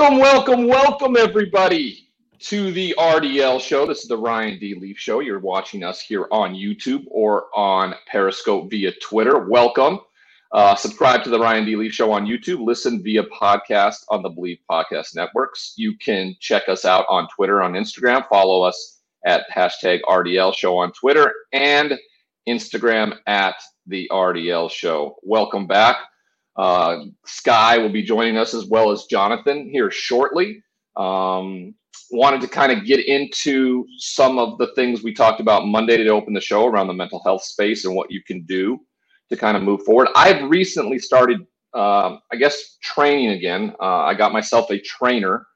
Welcome, welcome, welcome, everybody, to the RDL show. This is the Ryan D. Leaf show. You're watching us here on YouTube or on Periscope via Twitter. Welcome. Uh, subscribe to the Ryan D. Leaf show on YouTube. Listen via podcast on the Believe Podcast Networks. You can check us out on Twitter, on Instagram. Follow us at hashtag RDL show on Twitter and Instagram at the RDL show. Welcome back. Uh, Sky will be joining us as well as Jonathan here shortly. Um, wanted to kind of get into some of the things we talked about Monday to open the show around the mental health space and what you can do to kind of move forward. I've recently started, uh, I guess, training again. Uh, I got myself a trainer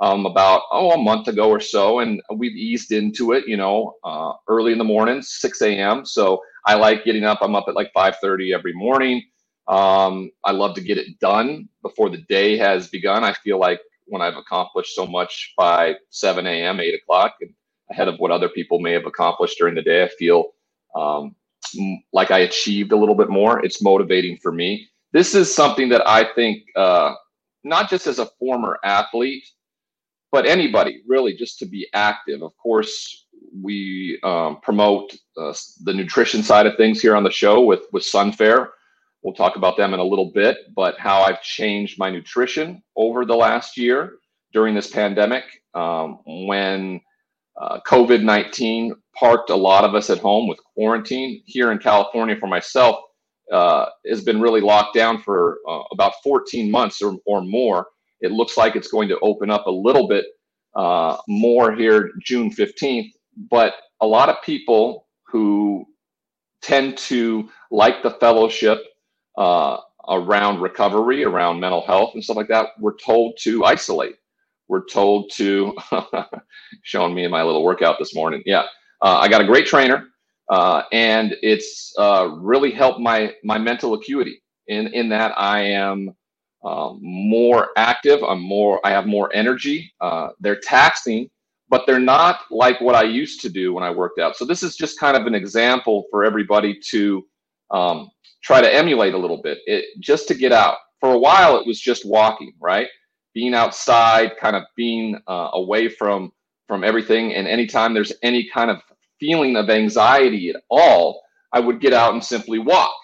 um, about oh a month ago or so, and we've eased into it. You know, uh, early in the morning, 6 a.m. So I like getting up. I'm up at like 5:30 every morning. Um, I love to get it done before the day has begun. I feel like when I've accomplished so much by 7 a.m., 8 o'clock, and ahead of what other people may have accomplished during the day, I feel um, like I achieved a little bit more. It's motivating for me. This is something that I think, uh, not just as a former athlete, but anybody really just to be active. Of course, we um, promote uh, the nutrition side of things here on the show with with Sunfare We'll talk about them in a little bit, but how I've changed my nutrition over the last year during this pandemic um, when uh, COVID 19 parked a lot of us at home with quarantine. Here in California, for myself, uh, has been really locked down for uh, about 14 months or, or more. It looks like it's going to open up a little bit uh, more here June 15th, but a lot of people who tend to like the fellowship uh, around recovery, around mental health and stuff like that, we're told to isolate. We're told to, showing me in my little workout this morning. Yeah, uh, I got a great trainer, uh, and it's uh, really helped my my mental acuity. In in that I am um, more active. I'm more. I have more energy. Uh, they're taxing, but they're not like what I used to do when I worked out. So this is just kind of an example for everybody to um, try to emulate a little bit. It just to get out. For a while, it was just walking, right? Being outside, kind of being uh, away from from everything. And anytime there's any kind of feeling of anxiety at all, I would get out and simply walk.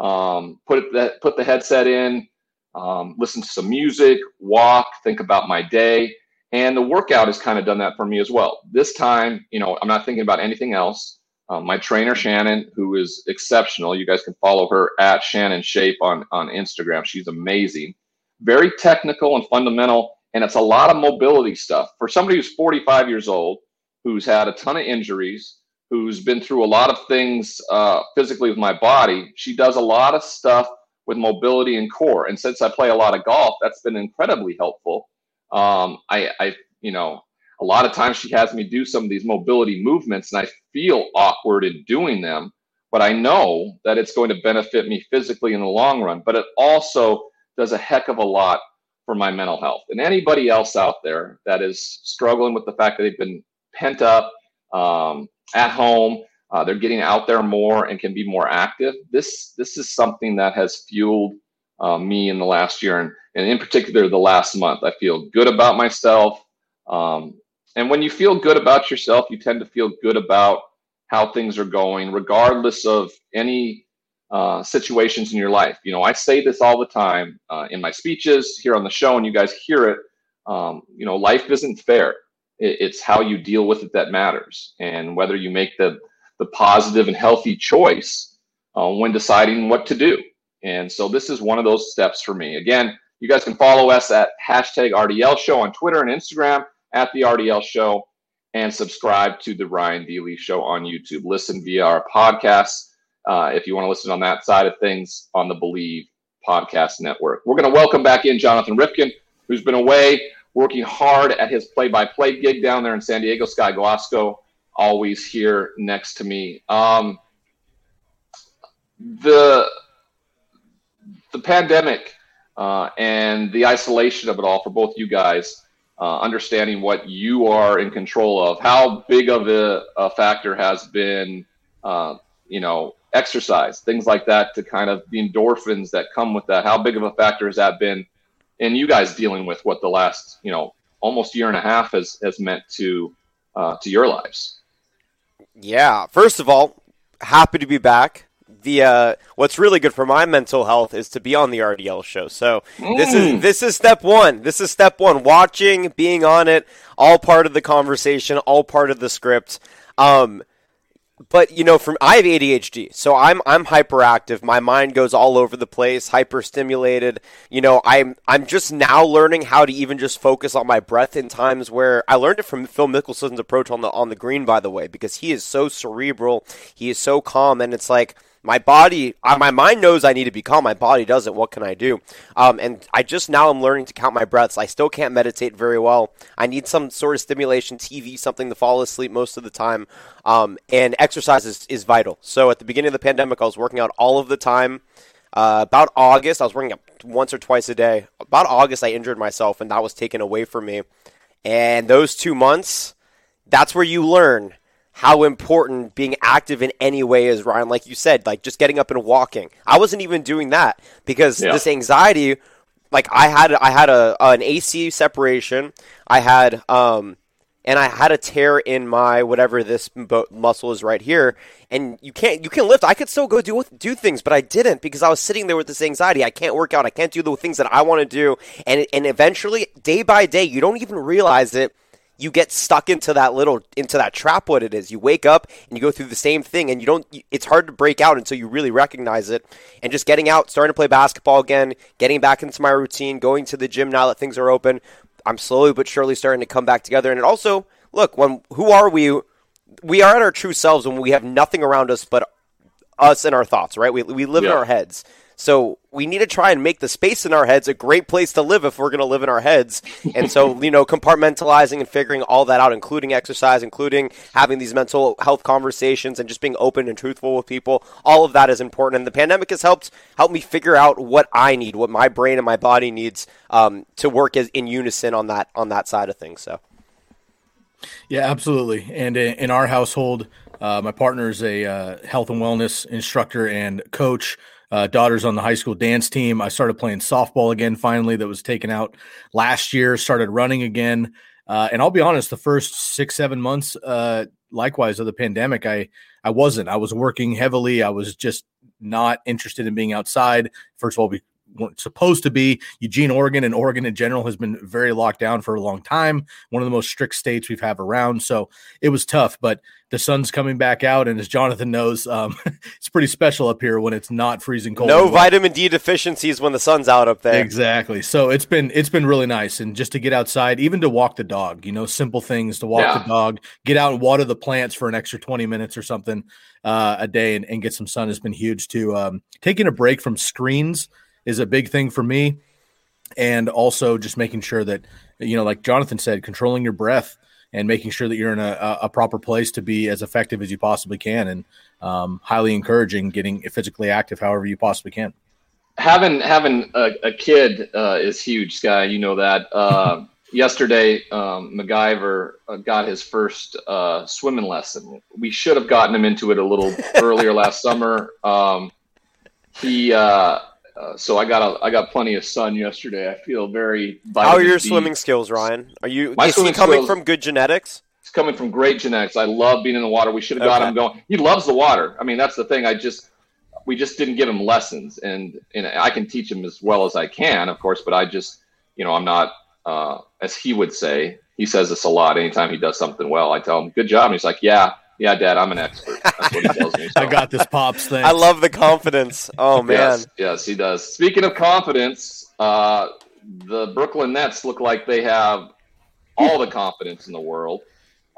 Um, put the put the headset in, um, listen to some music, walk, think about my day. And the workout has kind of done that for me as well. This time, you know, I'm not thinking about anything else. Um, my trainer Shannon, who is exceptional, you guys can follow her at Shannon Shape on on Instagram. She's amazing, very technical and fundamental, and it's a lot of mobility stuff for somebody who's 45 years old, who's had a ton of injuries, who's been through a lot of things uh, physically with my body. She does a lot of stuff with mobility and core, and since I play a lot of golf, that's been incredibly helpful. Um, I, I, you know, a lot of times she has me do some of these mobility movements and I feel awkward in doing them, but I know that it's going to benefit me physically in the long run. But it also does a heck of a lot for my mental health. And anybody else out there that is struggling with the fact that they've been pent up um, at home, Uh, they're getting out there more and can be more active. This this is something that has fueled uh, me in the last year, and, and in particular the last month. I feel good about myself, um, and when you feel good about yourself, you tend to feel good about how things are going, regardless of any uh, situations in your life. You know, I say this all the time uh, in my speeches here on the show, and you guys hear it. Um, you know, life isn't fair. It, it's how you deal with it that matters, and whether you make the the positive and healthy choice uh, when deciding what to do. And so this is one of those steps for me. Again, you guys can follow us at hashtag RDL Show on Twitter and Instagram at the RDL Show and subscribe to the Ryan D. Leaf Show on YouTube. Listen via our podcasts uh, if you want to listen on that side of things on the Believe Podcast Network. We're going to welcome back in Jonathan Rifkin, who's been away working hard at his play-by-play gig down there in San Diego. Sky Glasgow, always here next to me. Um, the the pandemic uh, and the isolation of it all for both you guys uh, understanding what you are in control of. How big of a, a factor has been, uh, you know, exercise, things like that, to kind of the endorphins that come with that. How big of a factor has that been in you guys dealing with what the last, you know, almost year and a half has has meant to uh, to your lives? Yeah, first of all, happy to be back the uh, what's really good for my mental health is to be on the RDL show. So mm. this is mm. this is step one. This is step one. Watching, being on it, all part of the conversation, all part of the script. Um, but you know, from I have ADHD, so I'm I'm hyperactive. My mind goes all over the place, hyperstimulated. You know, I'm I'm just now learning how to even just focus on my breath in times where I learned it from Phil Mickelson's approach on the on the green, by the way, because he is so cerebral, he is so calm, and it's like my body, my mind knows I need to be calm. My body doesn't. What can I do? Um, and I just now I'm learning to count my breaths. I still can't meditate very well. I need some sort of stimulation, TV, something to fall asleep most of the time. Um, and exercise is, is vital. So at the beginning of the pandemic, I was working out all of the time. Uh, about August, I was working out once or twice a day. About August, I injured myself, and that was taken away from me. And those two months, that's where you learn how important being active in any way is, Ryan. Like you said, like just getting up and walking. I wasn't even doing that because yeah. this anxiety, like I had, I had a an AC separation. I had, um, and I had a tear in my whatever this muscle is right here. And you can't, you can lift. I could still go do do things, but I didn't because I was sitting there with this anxiety. I can't work out. I can't do the things that I want to do. And and eventually, day by day, you don't even realize it you get stuck into that little into that trap what it is. You wake up and you go through the same thing and you don't it's hard to break out until you really recognize it. And just getting out starting to play basketball again getting back into my routine going to the gym now that things are open i'm slowly but surely starting to come back together. And it also look when who are we? We are at our true selves when we have nothing around us but us and our thoughts right? We, we live yeah. in our heads so we need to try and make the space in our heads a great place to live if we're going to live in our heads. And so, you know, compartmentalizing and figuring all that out, including exercise, including having these mental health conversations and just being open and truthful with people, all of that is important. And the pandemic has helped help me figure out what I need, what my brain and my body needs um, to work as in unison on that on that side of things. So. Yeah, absolutely. And in our household, uh, my partner is a uh, health and wellness instructor and coach uh, daughter's on the high school dance team. I started playing softball again finally, that was taken out last year, started running again. Uh, and I'll be honest, the first six, seven months, uh, likewise, of the pandemic, I, I wasn't. I was working heavily. I was just not interested in being outside. First of all, weren't supposed to be. Eugene, Oregon, and Oregon in general has been very locked down for a long time. One of the most strict states we've have around. So it was tough, but the sun's coming back out, and as Jonathan knows, um, it's pretty special up here when it's not freezing cold. No vitamin D deficiencies when the sun's out up there. Exactly. So it's been it's been really nice, and just to get outside, even to walk the dog. You know, simple things to walk yeah. the dog, get out and water the plants for an extra twenty minutes or something uh, a day, and, and, get some sun has been huge too. Um, taking a break from screens is a big thing for me. And also just making sure that, you know, like Jonathan said, controlling your breath and making sure that you're in a, a proper place to be as effective as you possibly can. And um, highly encouraging getting physically active however you possibly can. Having having a, a kid uh, is huge, Sky. You know that. Uh, yesterday, um, MacGyver uh, got his first uh, swimming lesson. We should have gotten him into it a little earlier last summer. Um, he, uh, uh, so I got a, I got plenty of sun yesterday. I feel very. How are your D. swimming skills, Ryan? Are you My is swimming coming skills- from good genetics? It's coming from great genetics. I love being in the water. We should have got Okay. him going. He loves the water. I mean, that's the thing. I just we just didn't give him lessons, and and I can teach him as well as I can, of course. But I just, you know, I'm not uh, as he would say. He says this a lot. Anytime he does something well, I tell him, "Good job." And he's like, "Yeah, yeah, Dad, I'm an expert." That's what he tells me. I got this pops thing. I love the confidence. Oh man. Yes, yes, he does. Speaking of confidence, uh, the Brooklyn Nets look like they have all the confidence in the world.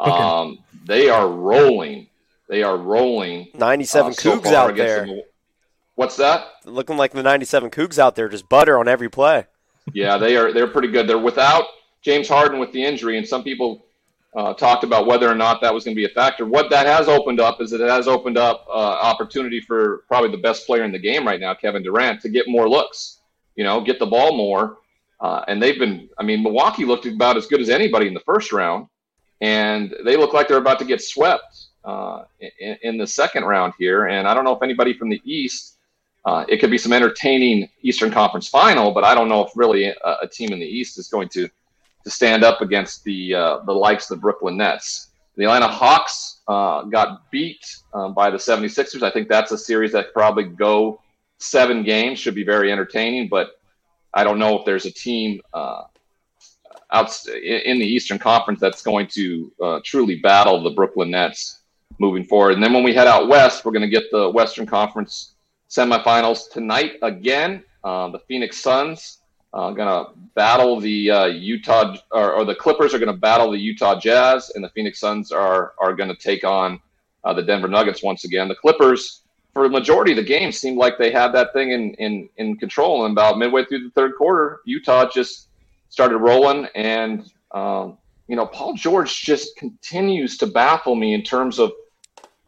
Okay. Um, they are rolling. They are rolling. 97 uh, so Cougs out there. the- What's that? Looking like the 97 Cougs out there, just butter on every play. Yeah, they are. They're pretty good. They're without James Harden with the injury, and some people uh, talked about whether or not that was going to be a factor. What that has opened up is that it has opened up uh, opportunity for probably the best player in the game right now, Kevin Durant, to get more looks. You know, get the ball more. Uh, and they've been. I mean, Milwaukee looked about as good as anybody in the first round, and they look like they're about to get swept uh, in, in the second round here. And I don't know if anybody from the East. Uh, it could be some entertaining Eastern Conference final, but I don't know if really a, a team in the East is going to to stand up against the uh, the likes of the Brooklyn Nets. The Atlanta Hawks uh, got beat um, by the 76ers. I think that's a series that probably go seven games. Should be very entertaining, but I don't know if there's a team uh, out in the Eastern Conference that's going to uh, truly battle the Brooklyn Nets moving forward. And then when we head out west, we're going to get the Western Conference semifinals tonight again. Uh, the Phoenix Suns uh, going to battle the uh, Utah, or, or the Clippers are going to battle the Utah Jazz, and the Phoenix Suns are are going to take on uh, the Denver Nuggets once again. The Clippers, for the majority of the game, seemed like they had that thing in in in control. And about midway through the third quarter, Utah just started rolling, and um, you know Paul George just continues to baffle me in terms of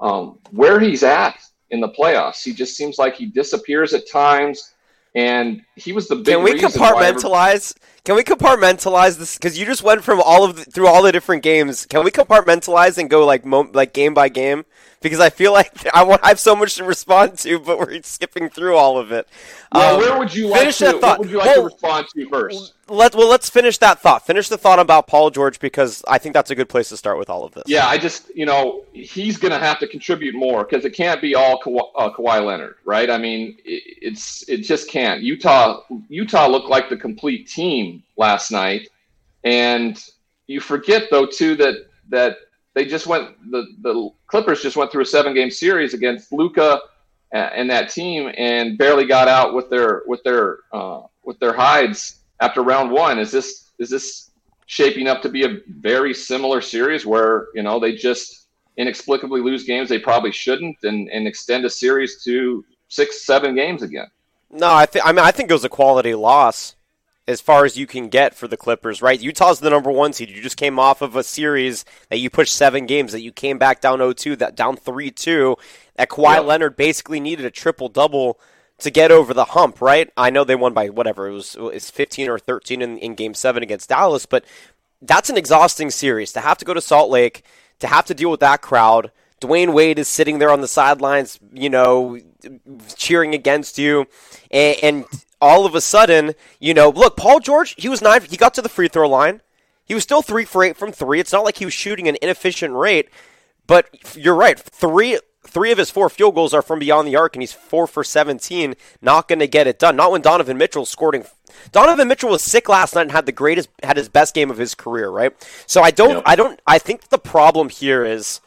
um, where he's at in the playoffs. He just seems like he disappears at times, and he was the big. Can we reason why every- compartmentalize? Can we compartmentalize this? Because you just went from all of the, through all the different games. Can we compartmentalize and go like mo- like game by game? Because I feel like I, want, I have so much to respond to, but we're skipping through all of it. Well, Um, where would you like finish to? that thought. What would you like Well, to respond to first? Let well, let's finish that thought. Finish the thought about Paul George because I think that's a good place to start with all of this. Yeah, I just you know he's going to have to contribute more because it can't be all Kawhi, uh, Kawhi Leonard, right? I mean, it, it's it just can't. Utah Utah looked like the complete team last night, and you forget though too that that they just went the the Clippers just went through a seven game series against Luka and that team and barely got out with their with their uh, with their hides after round one. Is this is this shaping up to be a very similar series where you know they just inexplicably lose games they probably shouldn't and, and extend a series to six seven games again? No, I think I mean I think it was a quality loss as far as you can get for the Clippers, right? Utah's the number one seed. You just came off of a series that you pushed seven games, that you came back down 0-2, that down 3-2. That Kawhi Yep. Leonard basically needed a triple double to get over the hump, right? I know they won by whatever it was, it's 15 or 13 in, in Game Seven against Dallas, but that's an exhausting series to have to go to Salt Lake, to have to deal with that crowd. Dwyane Wade is sitting there on the sidelines, you know, cheering against you, and, and all of a sudden, you know, look, Paul George, he was nine, he got to the free throw line, he was still three for eight from three. It's not like he was shooting an inefficient rate, but you're right, three. Three of his four field goals are from beyond the arc, and he's four for 17. Not going to get it done. Not when Donovan Mitchell scored. in- Donovan Mitchell was sick last night and had the greatest, had his best game of his career. Right. So I don't, Yep. I don't, I think the problem here is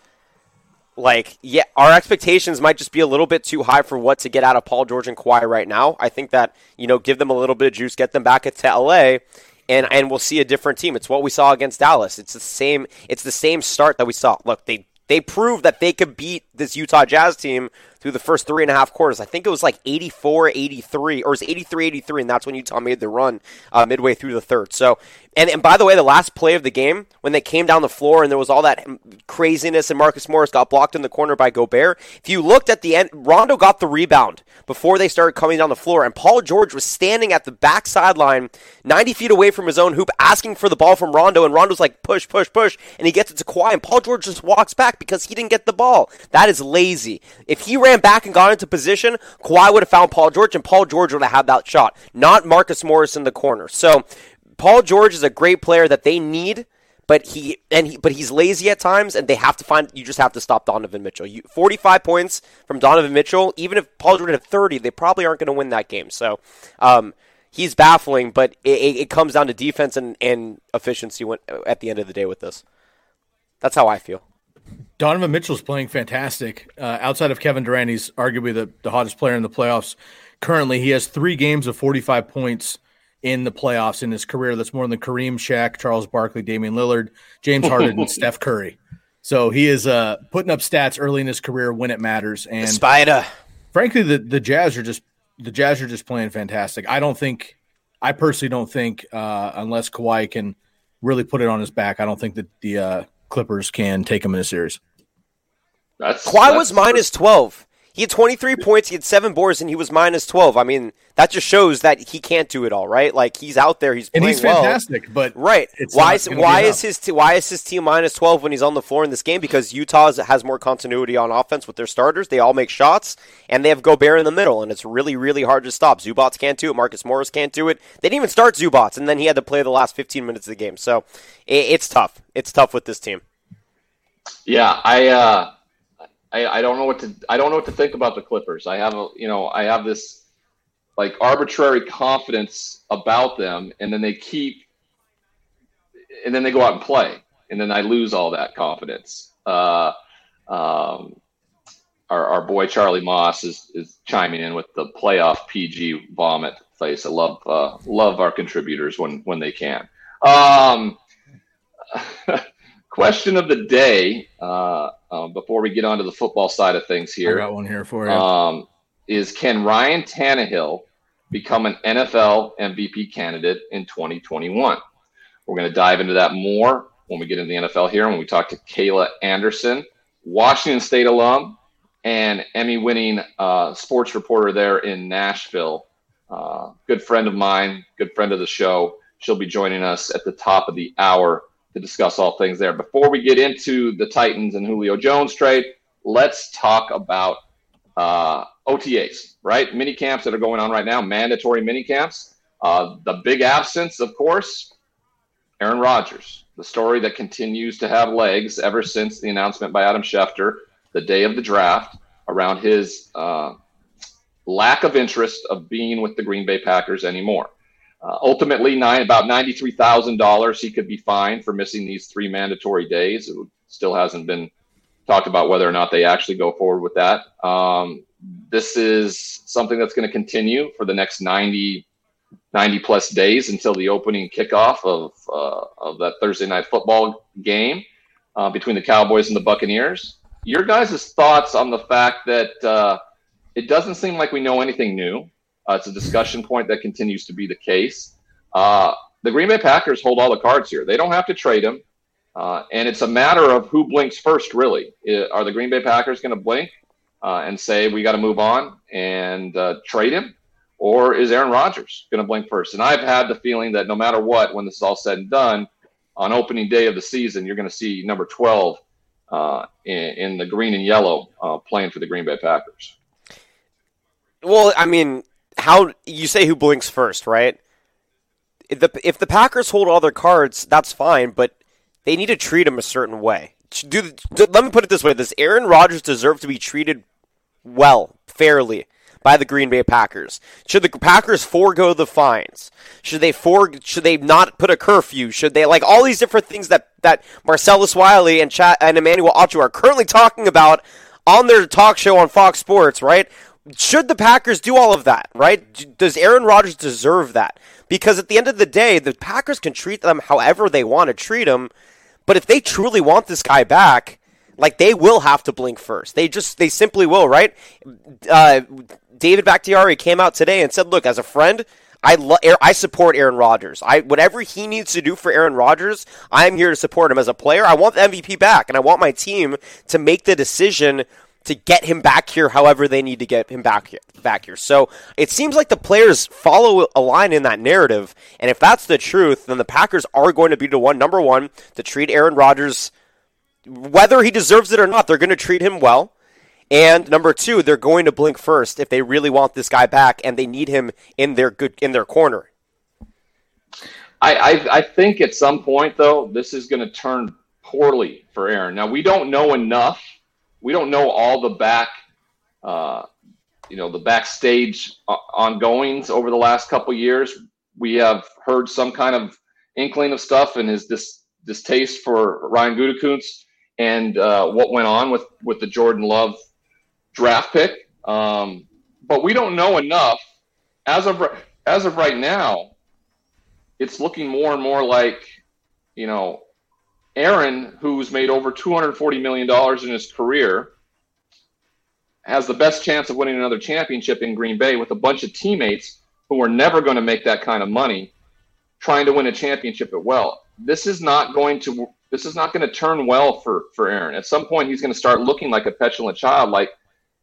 like, yeah, our expectations might just be a little bit too high for what to get out of Paul George and Kawhi right now. I think that you know, give them a little bit of juice, get them back to LA, and and we'll see a different team. It's what we saw against Dallas. It's the same. It's the same start that we saw. Look, they they proved that they could beat this Utah Jazz team through the first three and a half quarters. I think it was like 84 83, or it was 83 83, and that's when Utah made the run uh, midway through the third. So, and, and by the way, the last play of the game, when they came down the floor and there was all that craziness and Marcus Morris got blocked in the corner by Gobert, if you looked at the end, Rondo got the rebound before they started coming down the floor, and Paul George was standing at the back sideline, 90 feet away from his own hoop, asking for the ball from Rondo, and Rondo's like, push, push, push, and he gets it to Kawhi, and Paul George just walks back because he didn't get the ball. That is lazy. If he ran back and got into position, Kawhi would have found Paul George, and Paul George would have had that shot, not Marcus Morris in the corner. So Paul George is a great player that they need. But he and he, but he's lazy at times, and they have to find. You just have to stop Donovan Mitchell. You, Forty-five points from Donovan Mitchell. Even if Paul George had thirty, they probably aren't going to win that game. So, um, he's baffling, but it, it, comes down to defense and, and efficiency at the end of the day with this. That's how I feel. Donovan Mitchell's playing fantastic. Uh, outside of Kevin Durant, he's arguably the, the hottest player in the playoffs. Currently, he has three games of 45 points in the playoffs in his career. That's more than Kareem, Shaq, Charles Barkley, Damian Lillard, James Harden, and Steph Curry. So he is uh, putting up stats early in his career when it matters. And the spider. Frankly, the, the Jazz are just the Jazz are just playing fantastic. I don't think, I personally don't think, uh, unless Kawhi can really put it on his back, I don't think that the uh, Clippers can take him in a series. That's, Kawhi that's was minus 12. He had 23 points, he had seven boards, and he was minus 12. I mean, that just shows that he can't do it all, right? Like he's out there, he's and he's fantastic. Well. But right, why is why is his t- why is his team minus 12 when he's on the floor in this game? Because Utah has more continuity on offense with their starters. They all make shots, and they have Gobert in the middle, and it's really really hard to stop. Zubac can't do it. Marcus Morris can't do it. They didn't even start Zubac, and then he had to play the last 15 minutes of the game. So it, it's tough. It's tough with this team. Yeah, I. uh I, I don't know what to I don't know what to think about the Clippers. I have a you know I have this like arbitrary confidence about them, and then they keep and then they go out and play, and then I lose all that confidence. Uh, um, our, our boy Charlie Moss is, is chiming in with the playoff PG vomit face. I love uh, love our contributors when when they can. Um, question of the day uh, um, before we get on to the football side of things here. I got one here for you. Um, is can Ryan Tannehill become an NFL MVP candidate in 2021? We're going to dive into that more when we get into the NFL here when we talk to Kayla Anderson, Washington State alum and Emmy winning uh, sports reporter there in Nashville. Uh, good friend of mine, good friend of the show. She'll be joining us at the top of the hour to discuss all things there. Before we get into the Titans and Julio Jones trade, let's talk about uh, OTAs, right? Mini camps that are going on right now, mandatory mini camps. Uh, the big absence, of course, Aaron Rodgers. The story that continues to have legs ever since the announcement by Adam Schefter the day of the draft around his uh, lack of interest of being with the Green Bay Packers anymore. Uh, ultimately, nine, about $93,000 he could be fined for missing these three mandatory days. It still hasn't been talked about whether or not they actually go forward with that. Um, this is something that's going to continue for the next 90, 90 plus days until the opening kickoff of, uh, of that Thursday night football game uh, between the Cowboys and the Buccaneers. Your guys' thoughts on the fact that uh, it doesn't seem like we know anything new. Uh, it's a discussion point that continues to be the case. Uh, the Green Bay Packers hold all the cards here. They don't have to trade him. Uh, and it's a matter of who blinks first, really. Are the Green Bay Packers going to blink uh, and say, we got to move on and uh, trade him? Or is Aaron Rodgers going to blink first? And I've had the feeling that no matter what, when this is all said and done, on opening day of the season, you're going to see number 12 uh, in, in, the green and yellow playing for the Green Bay Packers. Well, I mean, how you say who blinks first, right? If the if the Packers hold all their cards, that's fine, but they need to treat him a certain way. Do, do, let me put it this way: Does Aaron Rodgers deserve to be treated well, fairly? by the Green Bay Packers? Should the Packers forego the fines? Should they for should they not put a curfew? Should they like all these different things that that Marcellus Wiley and Chat and Emmanuel Acho are currently talking about on their talk show on Fox Sports, right? Should the Packers do all of that, right? Does Aaron Rodgers deserve that? Because at the end of the day, the Packers can treat them however they want to treat them. But if they truly want this guy back, Like they will have to blink first. They just they simply will, right? Uh, David Bakhtiari came out today and said, "Look, as a friend, I lo- I support Aaron Rodgers. I whatever he needs to do for Aaron Rodgers, I'm here to support him as a player. I want the MVP back, and I want my team to make the decision to get him back here however they need to get him back here, back here. So it seems like the players follow a line in that narrative, and if that's the truth, then the Packers are going to be the one number one to treat Aaron Rodgers whether he deserves it or not, they're going to treat him well. And number two, they're going to blink first if they really want this guy back and they need him in their good in their corner. I, I, I think at some point though, this is going to turn poorly for Aaron. Now we don't know enough. We don't know all the back, uh, you know, the backstage ongoings over the last couple years. We have heard some kind of inkling of stuff and his dis- distaste for Ryan Gutekunst and uh, what went on with with the Jordan Love draft pick. Um, but we don't know enough as of as of right now. It's looking more and more like you know Aaron, who's made over two hundred forty million dollars in his career, has the best chance of winning another championship in Green Bay with a bunch of teammates who are never going to make that kind of money trying to win a championship at well. This is not going to this is not going to turn well for for Aaron. At some point, he's going to start looking like a petulant child, like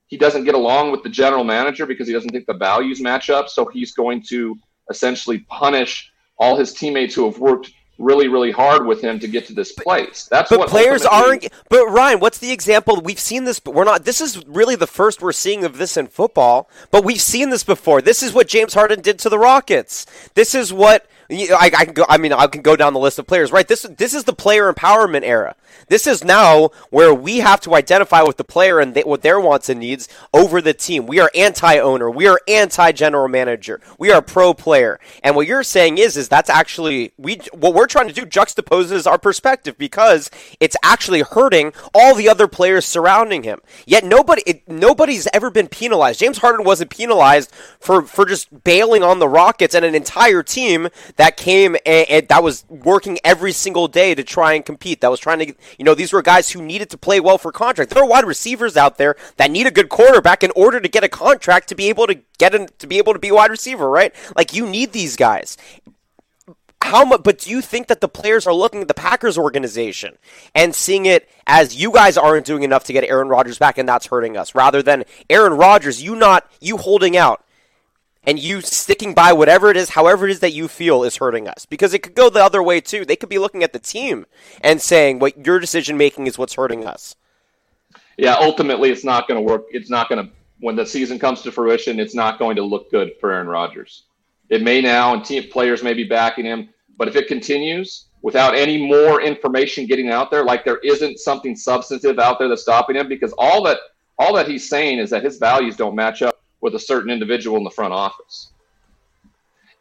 he doesn't get along with the general manager because he doesn't think the values match up. So he's going to essentially punish all his teammates who have worked really, really hard with him to get to this place. That's but what players aren't. But Ryan, what's the example? We've seen this, but we're not. This is really the first we're seeing of this in football. But we've seen this before. This is what James Harden did to the Rockets. This is what I, I, can go. I mean, I can go down the list of players. Right. This this is the player empowerment era. This is now where we have to identify with the player and they, what their wants and needs over the team. We are anti-owner. We are anti-general manager. We are pro-player. And what you're saying is, is that's actually we. What we're trying to do juxtaposes our perspective because it's actually hurting all the other players surrounding him. Yet nobody, it, nobody's ever been penalized. James Harden wasn't penalized for for just bailing on the Rockets and an entire team that came and, and that was working every single day to try and compete. That was trying to, you know, these were guys who needed to play well for contract. There are wide receivers out there that need a good quarterback in order to get a contract to be able to get to be able to be a wide receiver, right? Like you need these guys. How much? But do you think that the players are looking at the Packers organization and seeing it as you guys aren't doing enough to get Aaron Rodgers back, and that's hurting us, rather than Aaron Rodgers, you not you holding out? And you sticking by whatever it is, however it is that you feel is hurting us. Because it could go the other way too. They could be looking at the team and saying what your decision making is what's hurting us. Yeah, ultimately it's not going to work. It's not going to when the season comes to fruition, it's not going to look good for Aaron Rodgers. It may now and team players may be backing him, but if it continues without any more information getting out there, like there isn't something substantive out there that's stopping him because all that all that he's saying is that his values don't match up with a certain individual in the front office.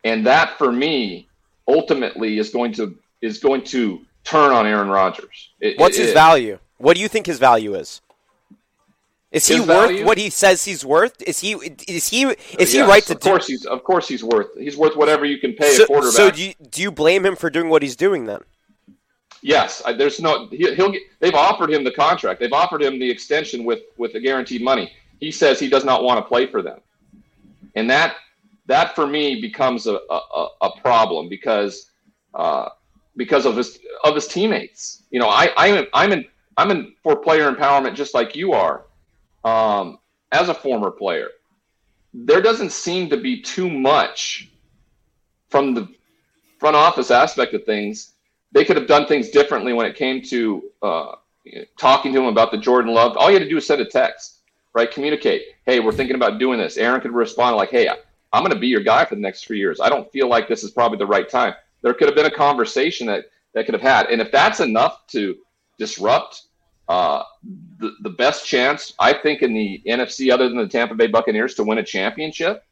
And that for me ultimately is going to is going to turn on Aaron Rodgers. It, What's it, his it, value? What do you think his value is? Is he worth value? what he says he's worth? Is he is he is yes, he right to? Of course, do- he's of course he's worth he's worth whatever you can pay so, a quarterback. So do you, do you blame him for doing what he's doing then? Yes, I, there's no he, will get. They've offered him the contract. They've offered him the extension with with the guaranteed money he says he does not want to play for them, and that that for me becomes a a, a problem because uh, because of his of his teammates. You know, I I'm I'm in I'm in for player empowerment just like you are, um, as a former player. There doesn't seem to be too much from the front office aspect of things. They could have done things differently when it came to uh, talking to him about the Jordan Love. All you had to do was send a text right? Communicate. Hey, we're thinking about doing this. Aaron could respond like, hey, I'm going to be your guy for the next three years. I don't feel like this is probably the right time. There could have been a conversation that that could have had, and if that's enough to disrupt uh, the the best chance I think in the NFC, other than the Tampa Bay Buccaneers, to win a championship,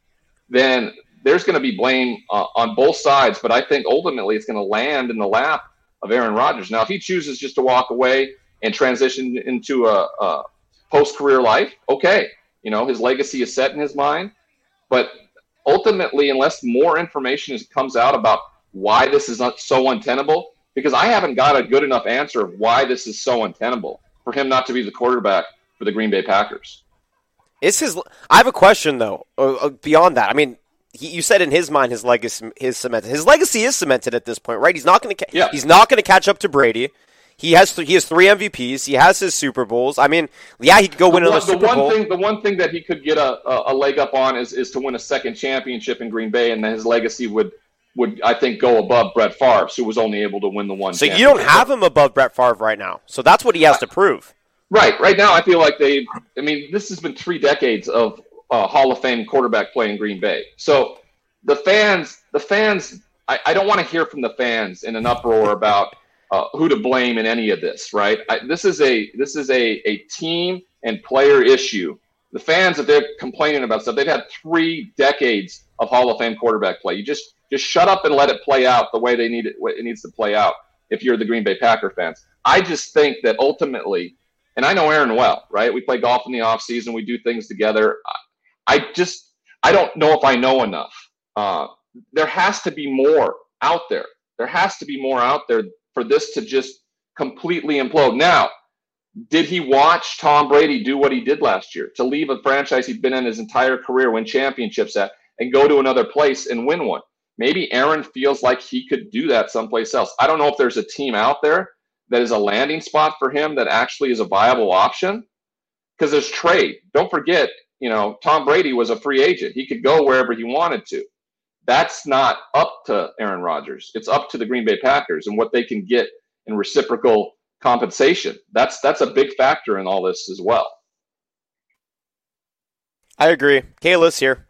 then there's going to be blame uh, on both sides. But I think ultimately it's going to land in the lap of Aaron Rodgers. Now, if he chooses just to walk away and transition into a, a post career life, okay, you know, his legacy is set in his mind. But ultimately, unless more information is, comes out about why this is not so untenable, because I haven't got a good enough answer of why this is so untenable. for him not to be the quarterback for the Green Bay Packers. Is his? I have a question though. Uh, uh, beyond that, I mean, he, you said in his mind his legacy his cemented. His legacy is cemented at this point, right? He's not going to. Ca- yeah. He's not going to catch up to Brady. He has th- he has three MVPs. He has his Super Bowls. I mean, yeah, he could go the win another Super one Bowl. Thing, the one thing that he could get a, a, a leg up on is, is to win a second championship in Green Bay, and then his legacy would would I think go above Brett Favre, who was only able to win the one. So you don't have him above Brett Favre right now. So that's what he has to prove. Right. Right now, I feel like they. I mean, this has been three decades of uh, Hall of Fame quarterback play in Green Bay. So the fans, the fans, I, I don't want to hear from the fans in an uproar about uh, who to blame in any of this, right? I, this is a this is a, a team and player issue. The fans, that they're complaining about stuff, they've had three decades of Hall of Fame quarterback play. You just just shut up and let it play out the way they need it. It needs to play out. If you're the Green Bay Packer fans, I just think that ultimately, and I know Aaron well, right? We play golf in the off season. We do things together. I just I don't know if I know enough. Uh, there has to be more out there. There has to be more out there for this to just completely implode. Now, did he watch Tom Brady do what he did last year to leave a franchise he'd been in his entire career, win championships at, and go to another place and win one? Maybe Aaron feels like he could do that someplace else. I don't know if there's a team out there that is a landing spot for him that actually is a viable option because there's trade. Don't forget, you know, Tom Brady was a free agent. He could go wherever he wanted to. That's not up to Aaron Rodgers. It's up to the Green Bay Packers and what they can get in reciprocal compensation. That's that's a big factor in all this as well. I agree. Kayla's here.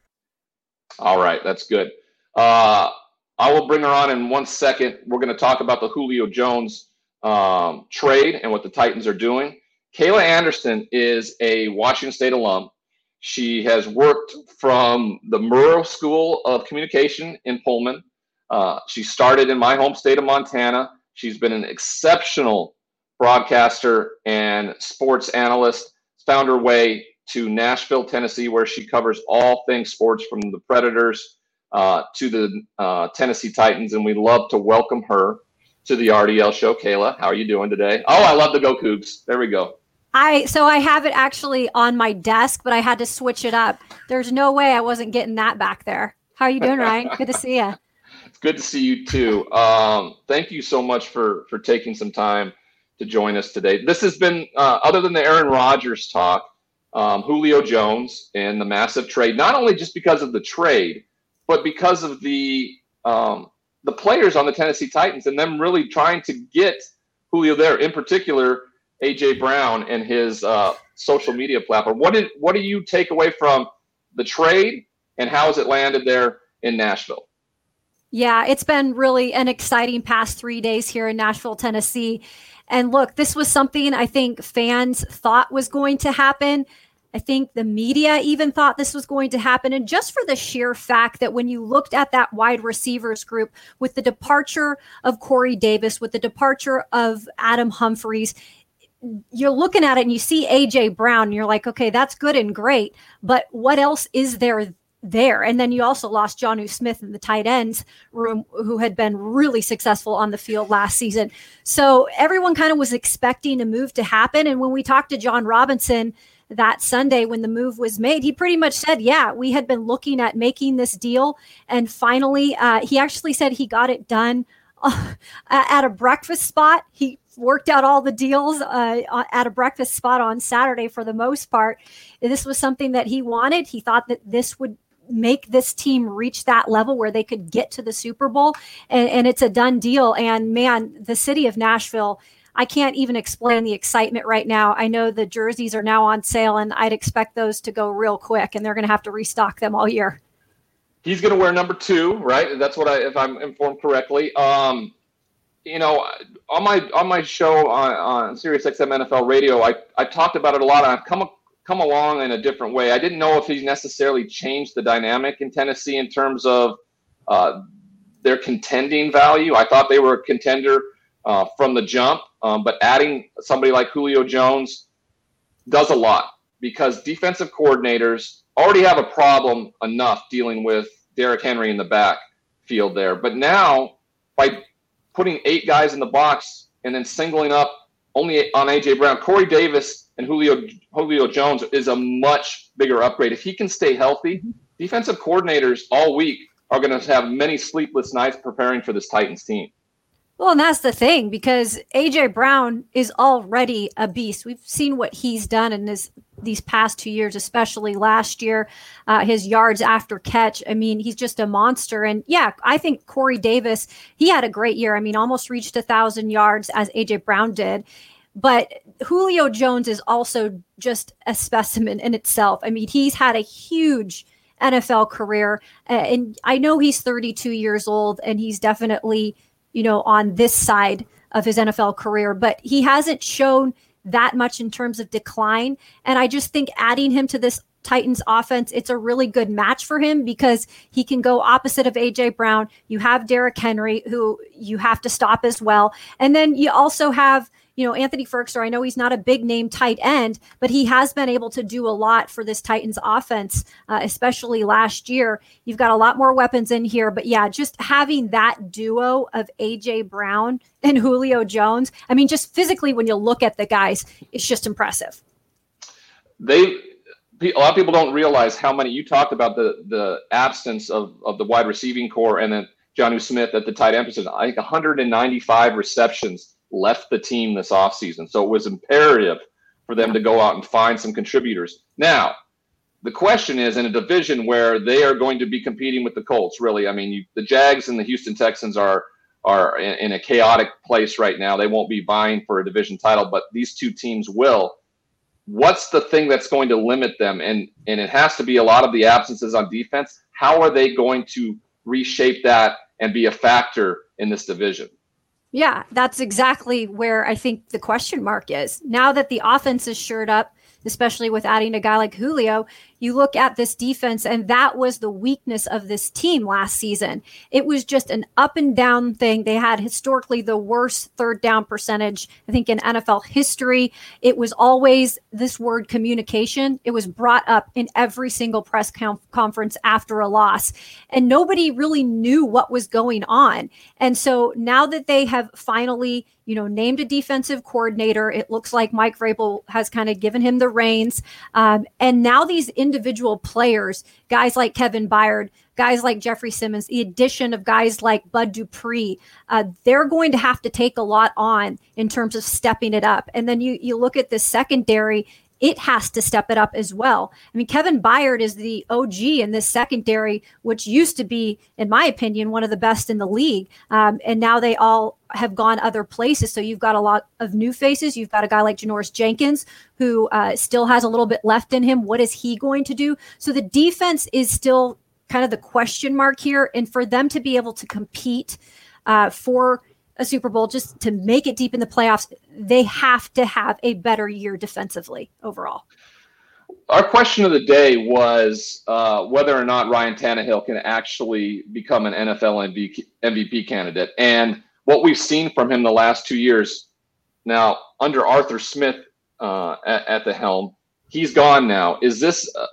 All right, that's good. Uh, I will bring her on in one second. We're going to talk about the Julio Jones um, trade and what the Titans are doing. Kayla Anderson is a Washington State alum. She has worked from the Murrow School of Communication in Pullman. Uh, she started in my home state of Montana. She's been an exceptional broadcaster and sports analyst. Found her way to Nashville, Tennessee, where she covers all things sports from the Predators uh, to the uh, Tennessee Titans. And we love to welcome her to the RDL show. Kayla, how are you doing today? Oh, I love the Go Cougs. There we go. I so I have it actually on my desk, but I had to switch it up. There's no way I wasn't getting that back there. How are you doing, Ryan? Good to see you. It's good to see you too. Um, thank you so much for for taking some time to join us today. This has been uh, other than the Aaron Rodgers talk, um, Julio Jones and the massive trade. Not only just because of the trade, but because of the um, the players on the Tennessee Titans and them really trying to get Julio there. In particular AJ Brown and his uh, social media platform. What did what do you take away from the trade, and how has it landed there in Nashville? Yeah, it's been really an exciting past three days here in Nashville, Tennessee. And look, this was something I think fans thought was going to happen. I think the media even thought this was going to happen. And just for the sheer fact that when you looked at that wide receivers group with the departure of Corey Davis, with the departure of Adam Humphries, you're looking at it and you see AJ Brown, and you're like, okay, that's good and great, but what else is there there? And then you also lost Jonnu Smith in the tight ends room, who had been really successful on the field last season. So everyone kind of was expecting a move to happen. And when we talked to Jon Robinson that Sunday when the move was made, he pretty much said, Yeah, we had been looking at making this deal. And finally, uh, he actually said he got it done. Uh, at a breakfast spot. He worked out all the deals uh, at a breakfast spot on Saturday for the most part. This was something that he wanted. He thought that this would make this team reach that level where they could get to the Super Bowl, and, and it's a done deal. And man, the city of Nashville. I can't even explain the excitement right now. I know the jerseys are now on sale, and I'd expect those to go real quick, and they're going to have to restock them all year. He's going to wear number two, right? That's what I, if I'm informed correctly. Um, you know, on my on my show on, on Sirius XM NFL Radio, I, I talked about it a lot. And I've come come along in a different way. I didn't know if he necessarily changed the dynamic in Tennessee in terms of uh, their contending value. I thought they were a contender uh, from the jump, um, but adding somebody like Julio Jones does a lot because defensive coordinators already have a problem enough dealing with Derrick Henry in the backfield there. But now, by putting eight guys in the box and then singling up only on AJ Brown. Corey Davis and Julio Julio Jones is a much bigger upgrade. If he can stay healthy, defensive coordinators all week are going to have many sleepless nights preparing for this Titans team. Well, and that's the thing because AJ Brown is already a beast. We've seen what he's done in this these past two years, especially last year, uh, his yards after catch. I mean, he's just a monster. And yeah, I think Corey Davis, he had a great year. I mean, almost reached a thousand yards as AJ Brown did. But Julio Jones is also just a specimen in itself. I mean, he's had a huge NFL career, uh, and I know he's 32 years old, and he's definitely you know, on this side of his NFL career, but he hasn't shown that much in terms of decline. And I just think adding him to this Titans offense, it's a really good match for him because he can go opposite of AJ Brown. You have Derrick Henry, who you have to stop as well. And then you also have you know, Anthony Firkser, I know he's not a big name tight end, but he has been able to do a lot for this Titans offense, uh, especially last year. You've got a lot more weapons in here, but yeah, just having that duo of AJ Brown and Julio Jones, I mean, just physically, when you look at the guys, it's just impressive. They a lot of people don't realize how many you talked about the the absence of of the wide receiving core and then Jonnu Smith at the tight end position. I think 195 receptions left the team this offseason. So it was imperative for them to go out and find some contributors. Now, the question is in a division where they are going to be competing with the Colts, really. I mean, you, the Jags and the Houston Texans are are in, in a chaotic place right now. They won't be vying for a division title, but these two teams will. What's the thing that's going to limit them? And and it has to be a lot of the absences on defense. How are they going to reshape that and be a factor in this division? Yeah, that's exactly where I think the question mark is. Now that the offense is shored up, especially with adding a guy like Julio, you look at this defense, and that was the weakness of this team last season. It was just an up and down thing. They had historically the worst third down percentage, I think, in NFL history. It was always this word communication. It was brought up in every single press com- conference after a loss, and nobody really knew what was going on. And so now that they have finally, you know, named a defensive coordinator, it looks like Mike Vrabel has kind of given him the reins. Um, and now these individual players, guys like Kevin Byard, guys like Jeffrey Simmons, the addition of guys like Bud Dupree, uh, they're going to have to take a lot on in terms of stepping it up. And then you you look at the secondary it has to step it up as well. I mean, Kevin Byard is the OG in this secondary, which used to be, in my opinion, one of the best in the league. Um, and now they all have gone other places. So you've got a lot of new faces. You've got a guy like Janoris Jenkins, who uh, still has a little bit left in him. What is he going to do? So the defense is still kind of the question mark here. And for them to be able to compete uh, for a Super Bowl just to make it deep in the playoffs, they have to have a better year defensively overall. Our question of the day was uh, whether or not Ryan Tannehill can actually become an NFL MVP, candidate. And what we've seen from him the last two years, now under Arthur Smith uh, at, at, the helm, he's gone now. Is this, uh,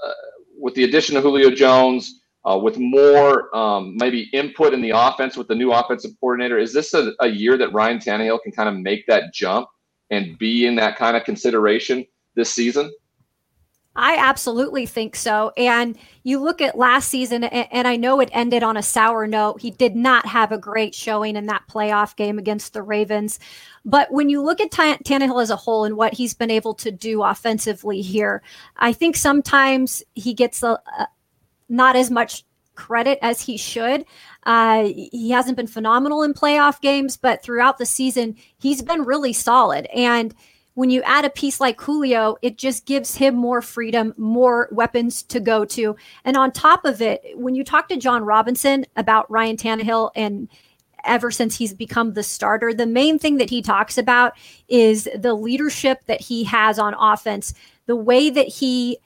with the addition of Julio Jones, uh, with more um, maybe input in the offense with the new offensive coordinator. Is this a, a, year that Ryan Tannehill can kind of make that jump and be in that kind of consideration this season? I absolutely think so. And you look at last season, and, I know it ended on a sour note. He did not have a great showing in that playoff game against the Ravens. But when you look at T- Tannehill as a whole and what he's been able to do offensively here, I think sometimes he gets a, not as much credit as he should. Uh, he hasn't been phenomenal in playoff games, but throughout the season, he's been really solid. And when you add a piece like Julio, it just gives him more freedom, more weapons to go to. And on top of it, when you talk to Jon Robinson about Ryan Tannehill and ever since he's become the starter, the main thing that he talks about is the leadership that he has on offense, the way that he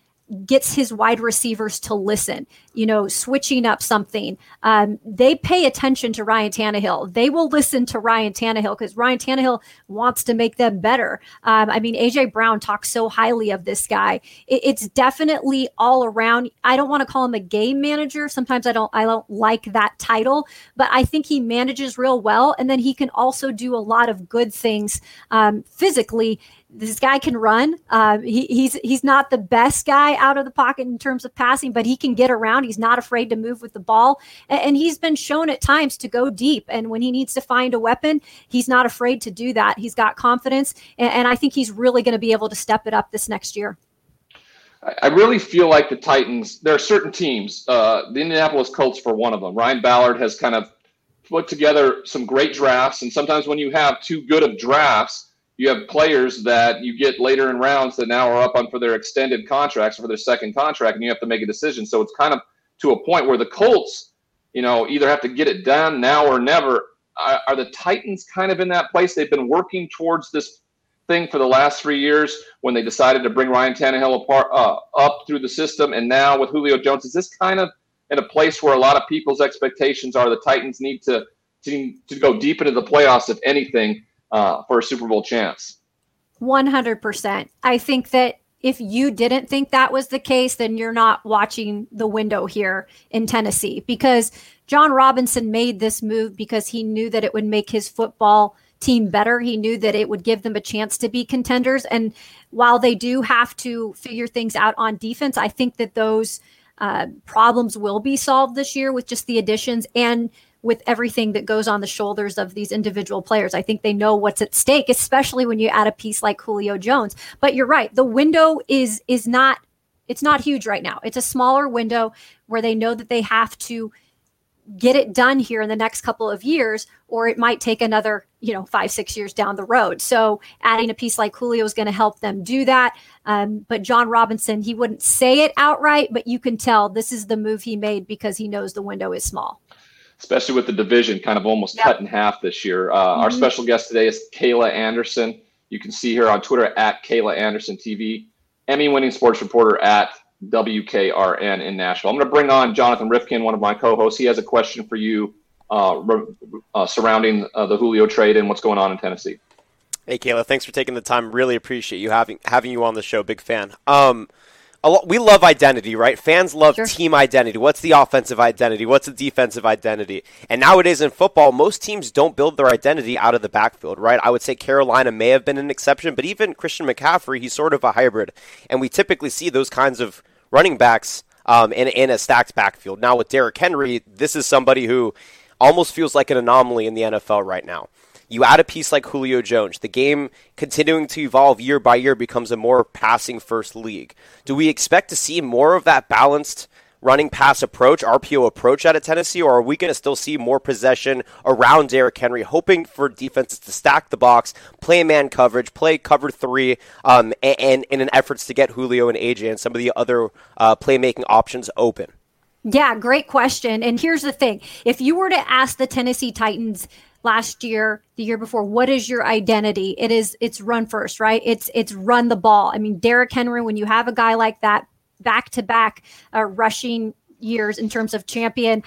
gets his wide receivers to listen, you know, switching up something. Um, they pay attention to Ryan Tannehill. They will listen to Ryan Tannehill because Ryan Tannehill wants to make them better. Um, I mean, AJ Brown talks so highly of this guy. It, it's definitely all around. I don't want to call him a game manager. Sometimes I don't. I don't like that title, but I think he manages real well, and then he can also do a lot of good things um, physically this guy can run. Uh, he, he's he's not the best guy out of the pocket in terms of passing, but he can get around. He's not afraid to move with the ball, and, and, he's been shown at times to go deep. And when he needs to find a weapon, he's not afraid to do that. He's got confidence, and, and I think he's really going to be able to step it up this next year. I really feel like the Titans. There are certain teams. Uh, the Indianapolis Colts, for one of them. Ryan Ballard has kind of put together some great drafts, and sometimes when you have too good of drafts you have players that you get later in rounds that now are up on for their extended contracts or for their second contract, and you have to make a decision. So it's kind of to a point where the Colts, you know, either have to get it done now or never. Are, are the Titans kind of in that place? They've been working towards this thing for the last three years when they decided to bring Ryan Tannehill apart, uh, up through the system, and now with Julio Jones, is this kind of in a place where a lot of people's expectations are the Titans need to to, to go deep into the playoffs, if anything, uh, for a Super Bowl chance. 100%. I think that if you didn't think that was the case, then you're not watching the window here in Tennessee because Jon Robinson made this move because he knew that it would make his football team better. He knew that it would give them a chance to be contenders. And while they do have to figure things out on defense, I think that those uh, problems will be solved this year with just the additions and with everything that goes on the shoulders of these individual players. I think they know what's at stake, especially when you add a piece like Julio Jones. But you're right, the window is is not it's not huge right now. It's a smaller window where they know that they have to get it done here in the next couple of years or it might take another you know five six years down the road so adding a piece like julio is going to help them do that um, but jon robinson he wouldn't say it outright but you can tell this is the move he made because he knows the window is small especially with the division kind of almost yep. cut in half this year. Uh, mm-hmm. Our special guest today is Kayla Anderson. You can see her on Twitter at Kayla Anderson TV, Emmy winning sports reporter at WKRN in Nashville. I'm going to bring on Jonathan Rifkin, one of my co hosts. He has a question for you uh, uh, surrounding uh, the Julio trade and what's going on in Tennessee. Hey, Kayla, thanks for taking the time. Really appreciate you having having you on the show. Big fan. Um, lot, we love identity, right? Fans love sure. team identity. What's the offensive identity? What's the defensive identity? And nowadays in football, most teams don't build their identity out of the backfield, right? I would say Carolina may have been an exception, but even Christian McCaffrey, he's sort of a hybrid. And we typically see those kinds of running backs um, in, in a stacked backfield. Now with Derrick Henry, this is somebody who almost feels like an anomaly in the NFL right now. You add a piece like Julio Jones, the game continuing to evolve year by year becomes a more passing first league. Do we expect to see more of that balanced running pass approach, RPO approach out of Tennessee, or are we going to still see more possession around Derrick Henry, hoping for defenses to stack the box, play man coverage, play cover three, um, and, and, in an efforts to get Julio and AJ and some of the other uh, playmaking options open? Yeah, great question. And here's the thing if you were to ask the Tennessee Titans, last year the year before. What is your identity? It is it's run first right? It's it's run the ball. I mean Derrick henry when you have a guy like that back to back uh, rushing years in terms of champion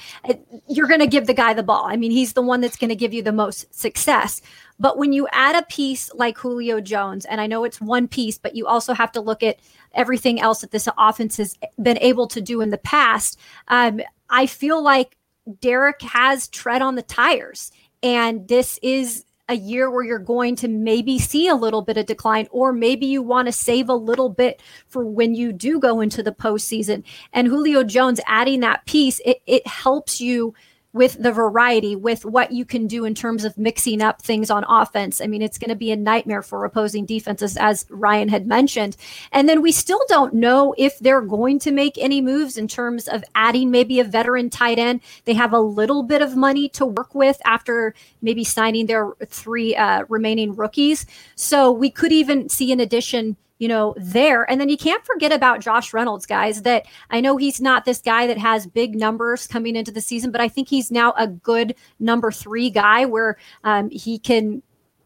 you're going to give the guy the ball. I mean he's the one that's going to give you the most success. But when you add a piece like julio jones and i know it's one piece but you also have to look at everything else that this offense has been able to do in the past um, i feel like derrick has tread on the tires and this is a year where you're going to maybe see a little bit of decline, or maybe you want to save a little bit for when you do go into the postseason. And Julio Jones adding that piece, it, it helps you with the variety, with what you can do in terms of mixing up things on offense. I mean, it's going to be a nightmare for opposing defenses, as Ryan had mentioned. And then we still don't know if they're going to make any moves in terms of adding maybe a veteran tight end. They have a little bit of money to work with after maybe signing their three uh, remaining rookies. So we could even see an addition you know, there. And then you can't forget about Josh Reynolds, guys, that I know he's not this guy that has big numbers coming into the season, but I think he's now a good number three guy where um, he can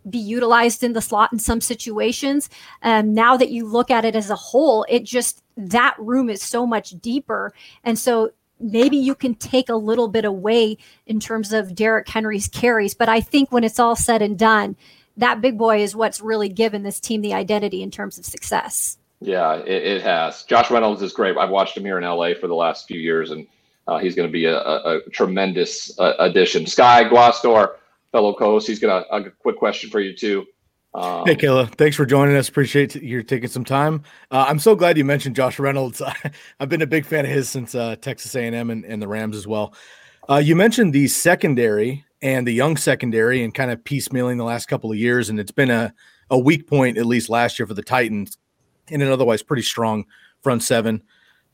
be utilized in the slot in some situations. Um, now that you look at it as a whole, it just that room is so much deeper. And so maybe you can take a little bit away in terms of Derrick Henry's carries. But I think when it's all said and done, that big boy is what's really given this team the identity in terms of success. Yeah, it, it has. Josh Reynolds is great. I've watched him here in LA for the last few years, and uh, he's going to be a, a, a tremendous uh, addition. Sky Guastor, fellow co-host, he's got a, a quick question for you too. Um, hey, Kayla, thanks for joining us. Appreciate you taking some time. Uh, I'm so glad you mentioned Josh Reynolds. I've been a big fan of his since uh, Texas A&M and, and, the Rams as well. Uh, you mentioned the secondary and the young secondary and kind of piecemealing the last couple of years, and it's been a, a weak point at least last year for the Titans in an otherwise pretty strong front seven.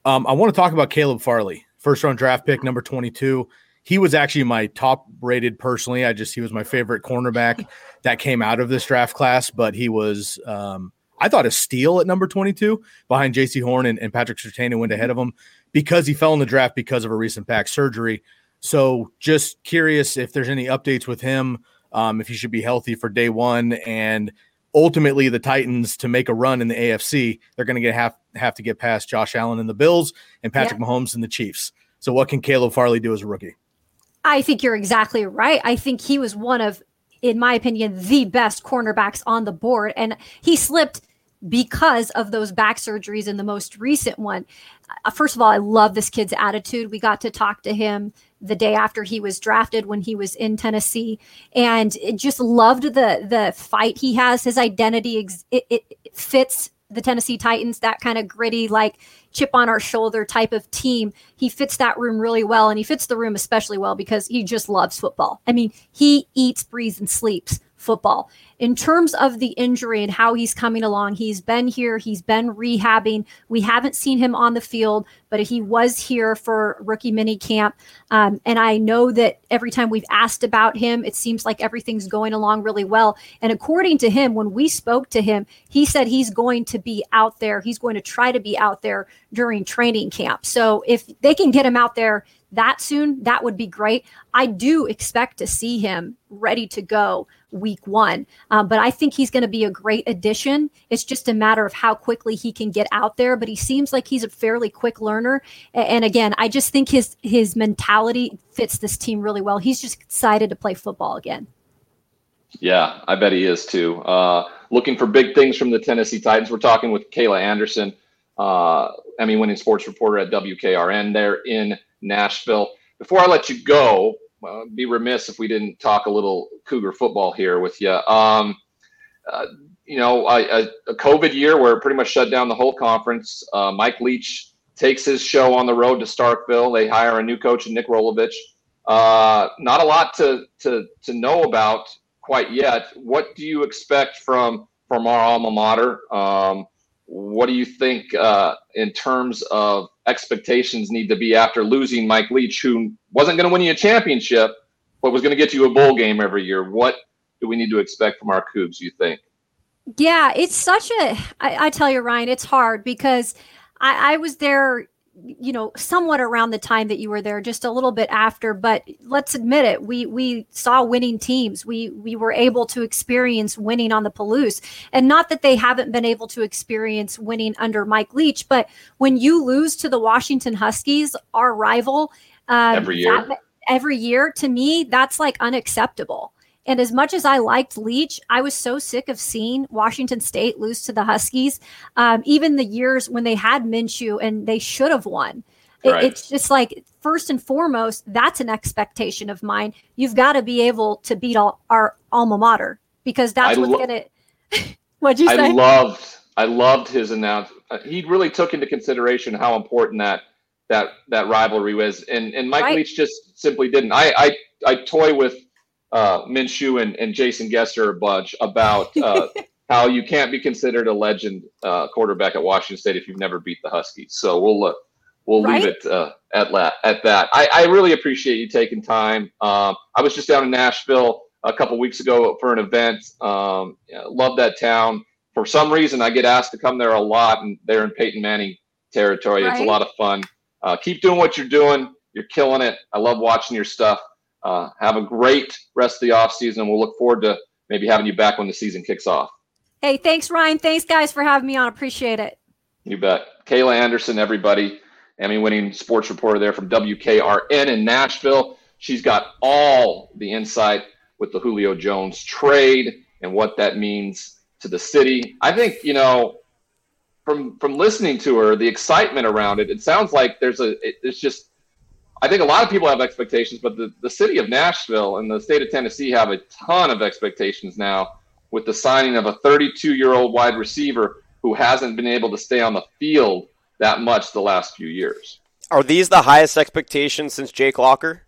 Um, I want to talk about Caleb Farley, first round draft pick, number 22 he was actually my top rated personally. I just he was my favorite cornerback that came out of this draft class, but he was um, I thought a steal at number 22 behind Jaycee Horn and, and Patrick Surtain and went ahead of him because he fell in the draft because of a recent back surgery. So just curious if there's any updates with him, um, if he should be healthy for day one, and ultimately the Titans to make a run in the AFC, they're going to get have have to get past Josh Allen and the Bills and Patrick yeah. Mahomes and the Chiefs. So what can Caleb Farley do as a rookie? I think you're exactly right. I think he was one of, in my opinion, the best cornerbacks on the board. And he slipped because of those back surgeries in the most recent one. Uh, first of all, I love this kid's attitude. We got to talk to him the day after he was drafted when he was in Tennessee and just loved the the fight he has his identity it, it fits the Tennessee Titans, that kind of gritty, like chip on our shoulder type of team. He fits that room really well. And he fits the room especially well because he just loves football. I mean, he eats, breathes, and sleeps football. In terms of the injury and how he's coming along, he's been here, he's been rehabbing. We haven't seen him on the field, but he was here for rookie mini camp. Um, and I know that every time we've asked about him, it seems like everything's going along really well. And according to him, when we spoke to him, he said he's going to be out there. He's going to try to be out there during training camp. So if they can get him out there that soon, that would be great. I do expect to see him ready to go week one, um, but I think he's going to be a great addition. It's just a matter of how quickly he can get out there. But he seems like he's a fairly quick learner. And again, I just think his his mentality fits this team really well. He's just excited to play football again. Yeah, I bet he is too. Uh, looking for big things from the Tennessee Titans. We're talking with Kayla Anderson, uh, Emmy winning sports reporter at WKRN there in Nashville. Before I let you go, be remiss if we didn't talk a little Cougar football here with you. Um, uh, you know, a, a, COVID year where it pretty much shut down the whole conference. Uh, Mike Leach takes his show on the road to Starkville. They hire a new coach, Nick Rolovich. Uh, not a lot to, to to know about quite yet. What do you expect from from our alma mater? Um, what do you think uh, in terms of expectations need to be after losing Mike Leach, who wasn't going to win you a championship, but was going to get you a bowl game every year? What do we need to expect from our Cougs, you think? Yeah, it's such a. I, I tell you, Ryan, it's hard because I, I was there you know somewhat around the time that you were there just a little bit after but let's admit it we we saw winning teams. We we were able to experience winning on the Palouse. And not that they haven't been able to experience winning under Mike Leach but when you lose to the Washington Huskies our rival um, every year. that, every year to me that's like unacceptable and as much as I liked Leach, I was so sick of seeing Washington State lose to the Huskies. Um, even the years when they had Minshew and they should have won. It, right. It's just like first and foremost, that's an expectation of mine. You've got to be able to beat all, our alma mater because that's I what's lo- gonna. What'd you say? I loved, I loved his announcement. Uh, he really took into consideration how important that that that rivalry was, and and Mike right. Leach just simply didn't. I I I toy with uh, Minshew and, and Jason Gesser a bunch about uh, how you can't be considered a legend uh, quarterback at Washington State if you've never beat the Huskies. So we'll uh, we'll right? leave it uh, at la- at that. I, I really appreciate you taking time. Um, I was just down in Nashville a couple weeks ago for an event. Um, love that town. For some reason, I get asked to come there a lot, and they're in Peyton Manning territory. Right? It's a lot of fun. Uh, keep doing what you're doing. You're killing it. I love watching your stuff. Uh, have a great rest of the off offseason. We'll look forward to maybe having you back when the season kicks off. Hey, thanks, Ryan. Thanks, guys, for having me on. Appreciate it. You bet. Kayla Anderson, everybody, Emmy winning sports reporter there from WKRN in Nashville. She's got all the insight with the Julio Jones trade and what that means to the city. I think, you know, from from listening to her, the excitement around it, it sounds like there's a it, it's just I think a lot of people have expectations, but the, the city of Nashville and the state of Tennessee have a ton of expectations now with the signing of a 32 year old wide receiver who hasn't been able to stay on the field that much the last few years. Are these the highest expectations since Jake Locker?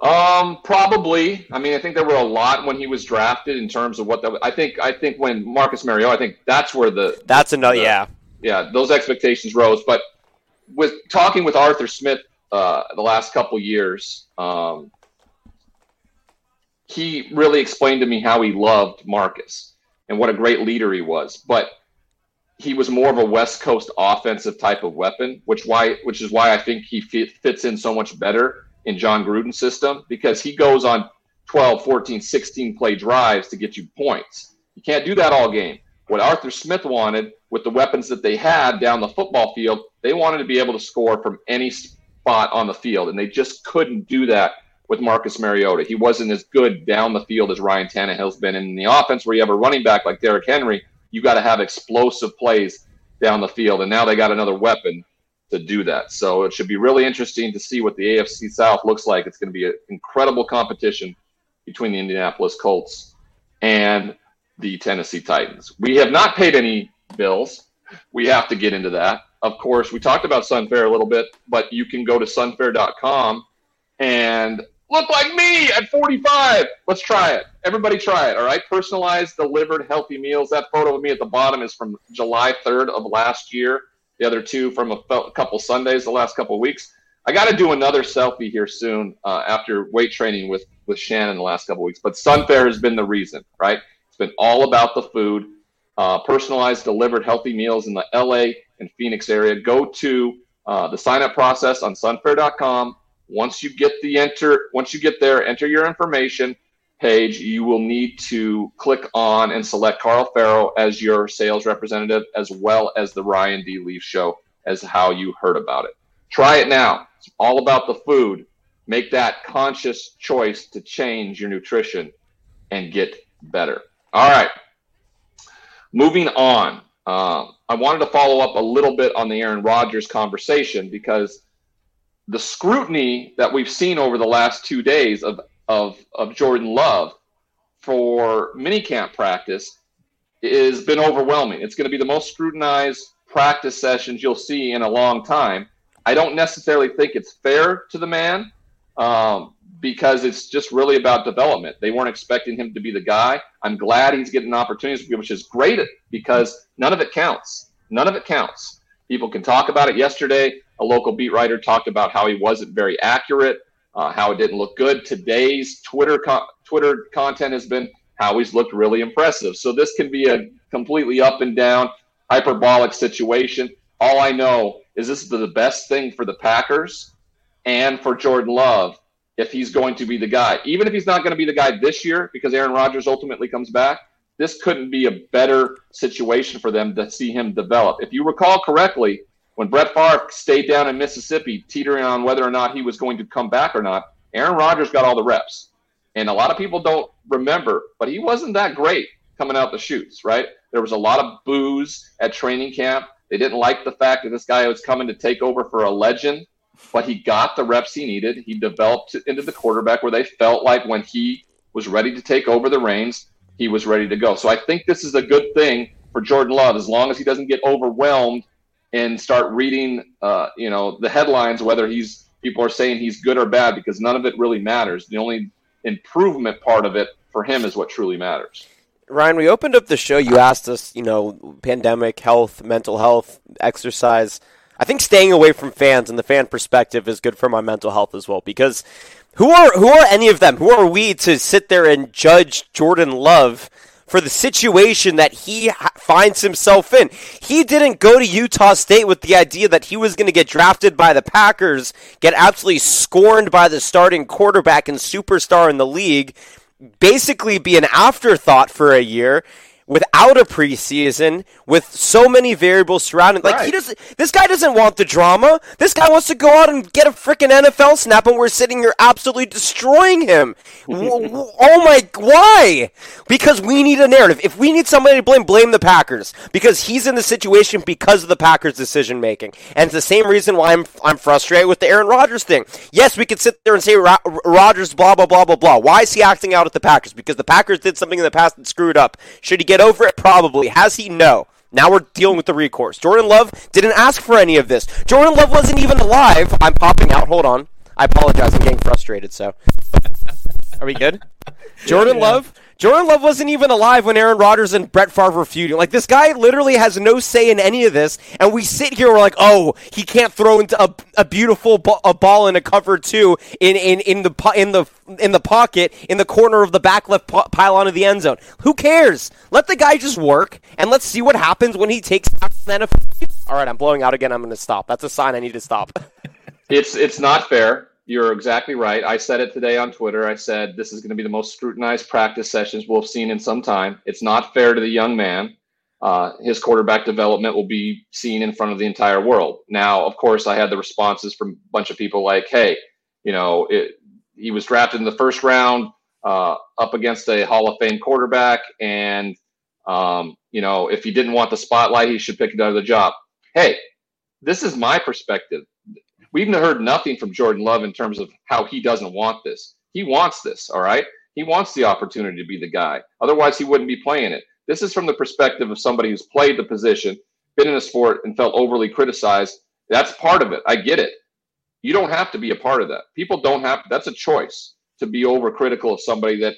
Um, probably. I mean, I think there were a lot when he was drafted in terms of what that. I think. I think when Marcus Mariota, I think that's where the that's another. The, yeah, yeah, those expectations rose. But with talking with Arthur Smith uh, the last couple years, um, he really explained to me how he loved Marcus and what a great leader he was. But he was more of a West Coast offensive type of weapon, which why which is why I think he fit, fits in so much better in Jon Gruden's system because he goes on 12, 14, 16 play drives to get you points. You can't do that all game. What Arthur Smith wanted with the weapons that they had down the football field, they wanted to be able to score from any spot on the field, and they just couldn't do that with Marcus Mariota. He wasn't as good down the field as Ryan Tannehill's been. in the offense, where you have a running back like Derrick Henry, you got to have explosive plays down the field. And now they got another weapon to do that. So it should be really interesting to see what the AFC South looks like. It's going to be an incredible competition between the Indianapolis Colts and the Tennessee Titans. We have not paid any bills. We have to get into that. Of course, we talked about Sunfare a little bit, but you can go to sunfare.com and look like me at 45. Let's try it. Everybody try it. All right. Personalized, delivered, healthy meals. That photo of me at the bottom is from July 3rd of last year. The other two from a couple Sundays the last couple weeks. I got to do another selfie here soon uh, after weight training with with Shannon the last couple weeks. But Sunfare has been the reason, right? It's been all about the food, uh, personalized, delivered, healthy meals in the LA and Phoenix area. Go to uh, the sign up process on sunfare.com once you get the enter, once you get there, enter your information page. You will need to click on and select Carl Ferro as your sales representative, as well as the Ryan D. Leaf Show as how you heard about it. Try it now. It's all about the food. Make that conscious choice to change your nutrition and get better. All right. Moving on. Um, I wanted to follow up a little bit on the Aaron Rodgers conversation because the scrutiny that we've seen over the last two days of of of Jordan Love for minicamp practice has been overwhelming. It's going to be the most scrutinized practice sessions you'll see in a long time. I don't necessarily think it's fair to the man um, because it's just really about development. They weren't expecting him to be the guy. I'm glad he's getting opportunities, which is great because none of it counts. None of it counts. People can talk about it yesterday a local beat writer talked about how he wasn't very accurate, uh, how it didn't look good. Today's Twitter co- Twitter content has been how he's looked really impressive. So this can be a completely up and down hyperbolic situation. All I know is this is the best thing for the Packers and for Jordan Love if he's going to be the guy. Even if he's not going to be the guy this year because Aaron Rodgers ultimately comes back, this couldn't be a better situation for them to see him develop. If you recall correctly, when Brett Favre stayed down in Mississippi, teetering on whether or not he was going to come back or not, Aaron Rodgers got all the reps. And a lot of people don't remember, but he wasn't that great coming out the chutes, right? There was a lot of boos at training camp. They didn't like the fact that this guy was coming to take over for a legend, but he got the reps he needed. He developed into the quarterback where they felt like when he was ready to take over the reins, he was ready to go. So I think this is a good thing for Jordan Love as long as he doesn't get overwhelmed and start reading, uh, you know, the headlines, whether he's people are saying he's good or bad, because none of it really matters. The only improvement part of it for him is what truly matters. Ryan, we opened up the show. You asked us, you know, pandemic, health, mental health, exercise. I think staying away from fans and the fan perspective is good for my mental health as well because who are who are any of them? Who are we to sit there and judge Jordan Love for the situation that he finds himself in. He didn't go to Utah State with the idea that he was going to get drafted by the Packers, get absolutely scorned by the starting quarterback and superstar in the league, basically be an afterthought for a year without a preseason with so many variables surrounding. Like right. he doesn't. This guy doesn't want the drama. This guy wants to go out and get a freaking NFL snap, and we're sitting here absolutely destroying him. oh my! Why? Because we need a narrative. If we need somebody to blame, blame the Packers because he's in the situation because of the Packers' decision making, and it's the same reason why I'm I'm frustrated with the Aaron Rodgers thing. Yes, we could sit there and say Rodgers, blah blah blah blah blah. Why is he acting out at the Packers? Because the Packers did something in the past that screwed up. Should he get over it? Probably. Has he? No. Now we're dealing with the recourse. Jordan Love didn't ask for any of this. Jordan Love wasn't even alive. I'm popping out. Hold on. I apologize. I'm getting frustrated. So, are we good? Jordan yeah. Love Jordan Love wasn't even alive when Aaron Rodgers and Brett Favre were feuding. Like this guy literally has no say in any of this, and we sit here and we're like, oh, he can't throw into a, a beautiful bo- a ball in a cover two in, in, in the in the in the pocket in the corner of the back left pylon of the end zone. Who cares? Let the guy just work, and let's see what happens when he takes. All right, I'm blowing out again. I'm going to stop. That's a sign I need to stop. it's it's not fair you're exactly right. I said it today on Twitter. I said this is going to be the most scrutinized practice sessions we'll have seen in some time. It's not fair to the young man. Uh, his quarterback development will be seen in front of the entire world. Now, of course, I had the responses from a bunch of people like, "Hey, you know, it, he was drafted in the first round uh, up against a Hall of Fame quarterback, and um, you know, if he didn't want the spotlight, he should pick another job." Hey, this is my perspective. We've heard nothing from Jordan Love in terms of how he doesn't want this. He wants this, all right? He wants the opportunity to be the guy. Otherwise, he wouldn't be playing it. This is from the perspective of somebody who's played the position, been in a sport, and felt overly criticized. That's part of it. I get it. You don't have to be a part of that. People don't have. That's a choice to be overcritical of somebody that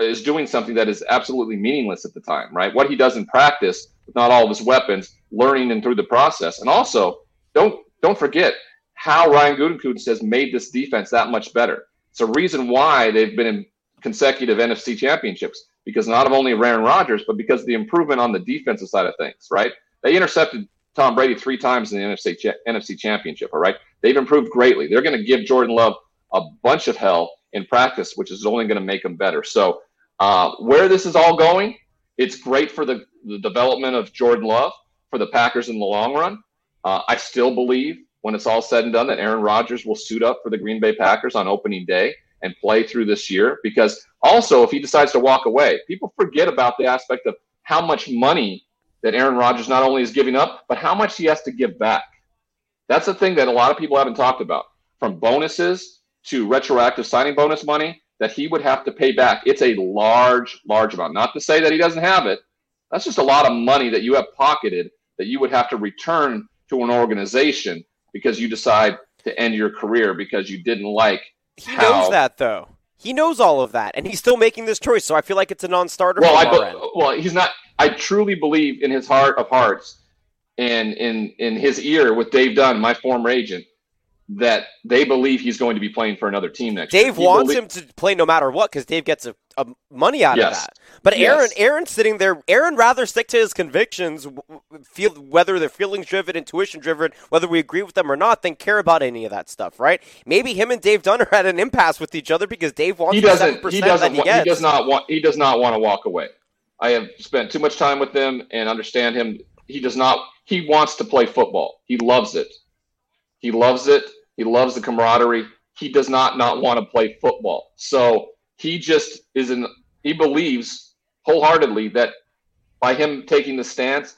is doing something that is absolutely meaningless at the time, right? What he does in practice, with not all of his weapons, learning and through the process. And also, don't don't forget, how Brian Gutekunst has made this defense that much better. It's a reason why they've been in consecutive NFC championships because not only Aaron Rodgers, but because the improvement on the defensive side of things, right? They intercepted Tom Brady three times in the NFC, cha- NFC championship, all right? They've improved greatly. They're going to give Jordan Love a bunch of hell in practice, which is only going to make him better. So, uh, where this is all going, it's great for the, the development of Jordan Love for the Packers in the long run. Uh, I still believe when it's all said and done that Aaron Rodgers will suit up for the Green Bay Packers on opening day and play through this year. Because also, if he decides to walk away, people forget about the aspect of how much money that Aaron Rodgers not only is giving up, but how much he has to give back. That's the thing that a lot of people haven't talked about from bonuses to retroactive signing bonus money that he would have to pay back. It's a large, large amount. Not to say that he doesn't have it. That's just a lot of money that you have pocketed that you would have to return to an organization because you decide to end your career because you didn't like. He how... knows that though. He knows all of that, and he's still making this choice. So I feel like it's a non-starter. Well, I, well, he's not. I truly believe in his heart of hearts, and in in his ear with Dave Dunn, my former agent, that they believe he's going to be playing for another team next year. Dave year. wants him to play no matter what because Dave gets a, a money out yes. of that. But Aaron, yes. Aaron's sitting there. Aaron rather stick to his convictions, feel whether they're feelings driven, intuition driven, whether we agree with them or not, than care about any of that stuff, right? Maybe him and Dave Dunn are at an impasse with each other because Dave wants he doesn't. He doesn't. He, he does not want. He does not want to walk away. I have spent too much time with him and understand him. He does not. He wants to play football. He loves it. He loves it he loves the camaraderie. He does not not want to play football. So he just is in. He believes wholeheartedly that by him taking the stance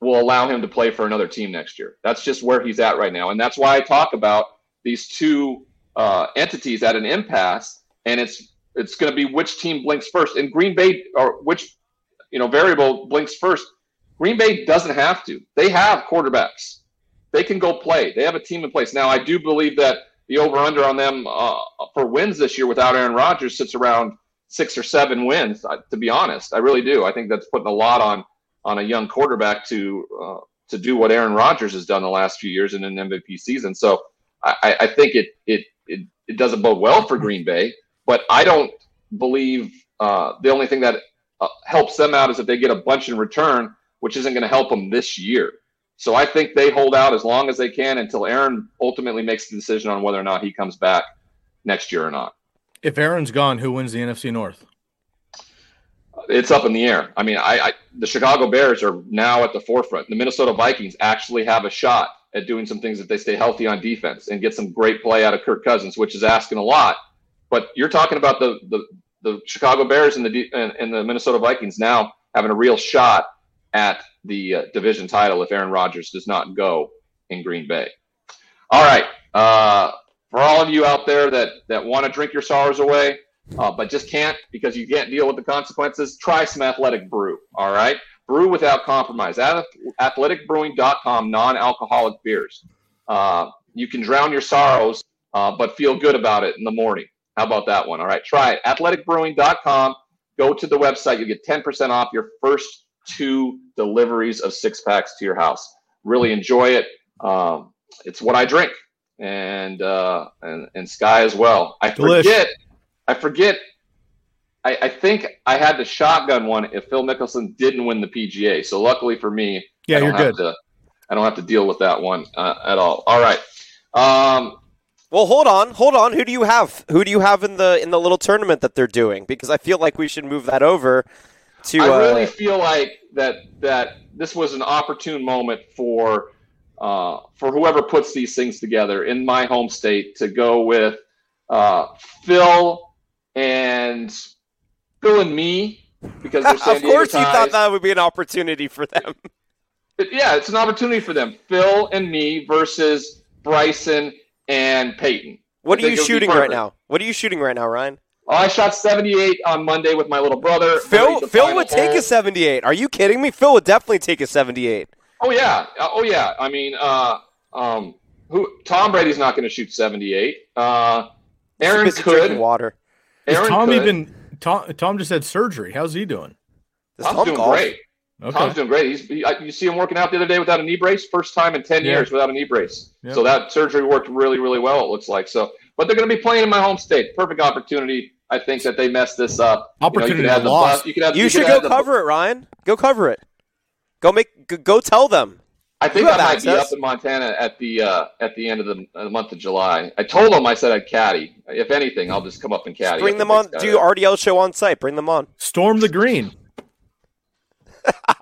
will allow him to play for another team next year. That's just where he's at right now, and that's why I talk about these two uh, entities at an impasse, and it's it's going to be which team blinks first. And Green Bay, or which you know variable blinks first. Green Bay doesn't have to. They have quarterbacks they can go play. They have a team in place. Now, I do believe that the over under on them uh, for wins this year without Aaron Rodgers sits around six or seven wins. To be honest, I really do. I think that's putting a lot on on a young quarterback to uh, to do what Aaron Rodgers has done the last few years in an MVP season. So I, I think it, it it it doesn't bode well for Green Bay. But I don't believe uh, the only thing that uh, helps them out is if they get a bunch in return, which isn't going to help them this year. So I think they hold out as long as they can until Aaron ultimately makes the decision on whether or not he comes back next year or not. If Aaron's gone, who wins the NFC North? it's up in the air. I mean, I, I the Chicago Bears are now at the forefront. The Minnesota Vikings actually have a shot at doing some things if they stay healthy on defense and get some great play out of Kirk Cousins, which is asking a lot. But you're talking about the the, the Chicago Bears and the and, and the Minnesota Vikings now having a real shot at the uh, division title if Aaron Rodgers does not go in Green Bay. All right, uh, for all of you out there that that want to drink your sorrows away, uh, but just can't because you can't deal with the consequences, try some Athletic Brew. All right, brew without compromise. Athleticbrewing.com, non-alcoholic beers. Uh, you can drown your sorrows, uh, but feel good about it in the morning. How about that one? All right, try it. Athleticbrewing.com. Go to the website. You get 10% off your first two deliveries of six packs to your house. Really enjoy it. Um, it's what I drink, and uh, and and Sky as well. I Delish. forget. I forget. I, I think I had the shotgun one if Phil Mickelson didn't win the PGA. So luckily for me, yeah, you're good. To, I don't have to deal with that one uh, at all. All right. Um, well, hold on, hold on. Who do you have? Who do you have in the in the little tournament that they're doing? Because I feel like we should move that over to. I really uh, feel like that that this was an opportune moment for uh, for whoever puts these things together in my home state to go with uh, Phil and Phil and me because of course you thought that would be an opportunity for them. But yeah, it's an opportunity for them. Phil and me versus Bryson and Peyton. What are you shooting right now? What are you shooting right now, Ryan? Oh, I shot 78 on Monday with my little brother. Phil, Phil would take hole. a 78. Are you kidding me? Phil would definitely take a 78. Oh yeah, uh, oh yeah. I mean, uh, um, who? Tom Brady's not going to shoot 78. Uh, Aaron could. Water. Aaron Is Tom could. even? Tom, Tom just had surgery. How's he doing? Tom's Tom doing golf? great. Okay. Tom's doing great. He's he, you see him working out the other day without a knee brace. First time in ten yeah. years without a knee brace. Yeah. So that surgery worked really, really well. It looks like so. But they're going to be playing in my home state. Perfect opportunity. I think that they messed this up. Opportunity you, know, you lost. you, have, you, you should go cover the, it, Ryan. Go cover it. Go make. Go tell them. I think I might access. be up in Montana at the uh, at the end of the, the, month of July. I told them I said I'd caddy. If anything, I'll just come up and caddy. bring them on. Do RDL show on site. Bring them on. Storm the green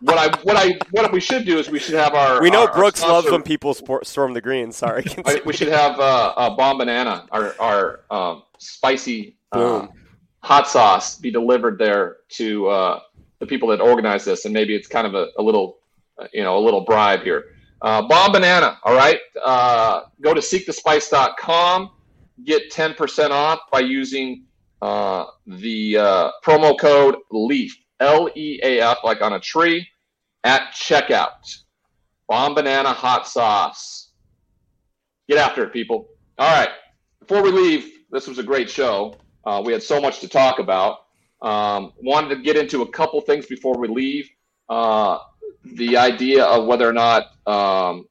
what I what I what we should do is we should have our. We know our, Brooks our loves when people sport, storm the green. Sorry, we should have uh, uh, Bombanana, our our um, spicy uh, hot sauce, be delivered there to uh, the people that organize this, and maybe it's kind of a, a little, uh, you know, a little bribe here. Uh, Bombanana, all right. Uh, go to seekthespice.com, get ten percent off by using uh, the promo code LEAF L E A F, like on a tree, at checkout. Bombanana hot sauce. Get after it, people. All right. Before we leave, this was a great show. Uh, we had so much to talk about. Um, wanted to get into a couple things before we leave. Uh, the idea of whether or not um,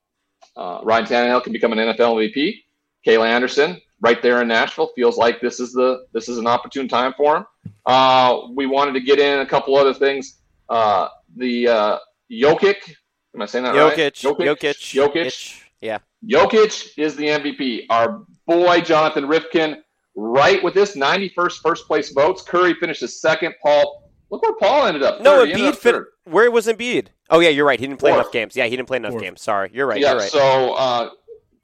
uh, Ryan Tannehill can become an NFL MVP. Kayla Anderson, right there in Nashville, feels like this is the this is an opportune time for him. Uh, we wanted to get in a couple other things. Uh, the uh, Jokic, am I saying that Jokic, right? Jokic, Jokic, Jokic, yeah. Jokic is the MVP. Our boy Jonathan Rifkin, right with this 91st first place votes. Curry finishes second. Paul, look where Paul ended up. No, Embiid. Fin- where was Embiid? Oh yeah, you're right. He didn't play Fourth. enough games. Yeah, he didn't play enough Fourth. games. Sorry, you're right. Yeah. You're right. So. Uh,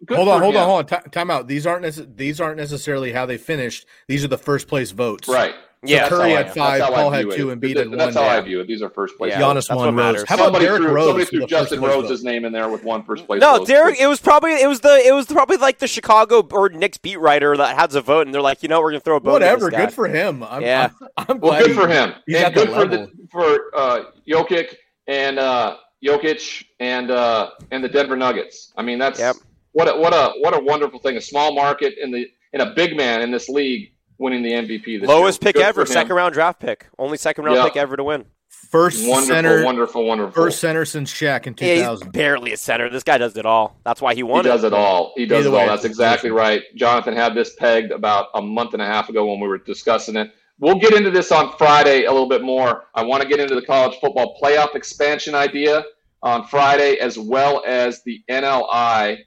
hold on, hold him. on, hold on. time out. These aren't nece- these aren't necessarily how they finished. These are the first place votes. Right. So yeah, Curry had five, Paul had two, and Embiid had one. That's how I view it. These are first place. Yeah, Giannis won Rose. How about somebody Derrick threw, Rose? Somebody threw Justin Rose's name in there with one first place. No, Derrick. It was probably it was the it was probably like the Chicago or Knicks beat writer that has a vote, and they're like, you know, we're gonna throw a vote. Whatever. Good for him. I'm, yeah. I'm, I'm glad. Well, good for him. He's and good for the for uh, Jokic and uh, Jokic and uh, and the Denver Nuggets. I mean, that's yep. what a, what a what a wonderful thing. A small market in the in a big man in this league winning the MVP. Lowest year. pick Good ever, second round draft pick, only second round pick ever to win. First wonderful, center, wonderful, wonderful. First center since Shaq in 2000. Yeah, barely a center. This guy does it all. That's why he won. He it. does it all. He does Either it all. That's exactly right. Jonathan had this pegged about a month and a half ago when we were discussing it. We'll get into this on Friday a little bit more. I want to get into the college football playoff expansion idea on Friday, as well as the NLI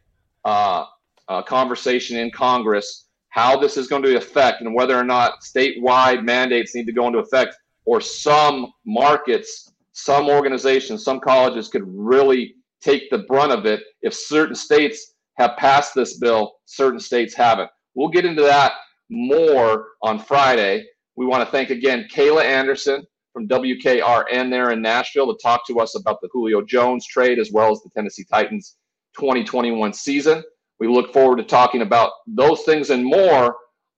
uh, uh, conversation in Congress how this is going to affect and whether or not statewide mandates need to go into effect or some markets, some organizations, some colleges could really take the brunt of it if certain states have passed this bill, certain states haven't. We'll get into that more on Friday. We want to thank again Kayla Anderson from WKRN there in Nashville to talk to us about the Julio Jones trade as well as the Tennessee Titans 2021 season. We look forward to talking about those things and more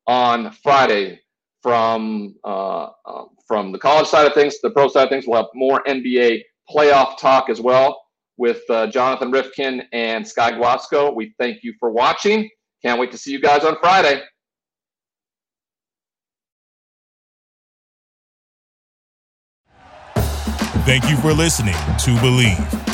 on Friday from uh, uh, from the college side of things, the pro side of things. We'll have more NBA playoff talk as well with uh, Jonathan Rifkin and Sky Guasco. We thank you for watching. Can't wait to see you guys on Friday. Thank you for listening to Bleav.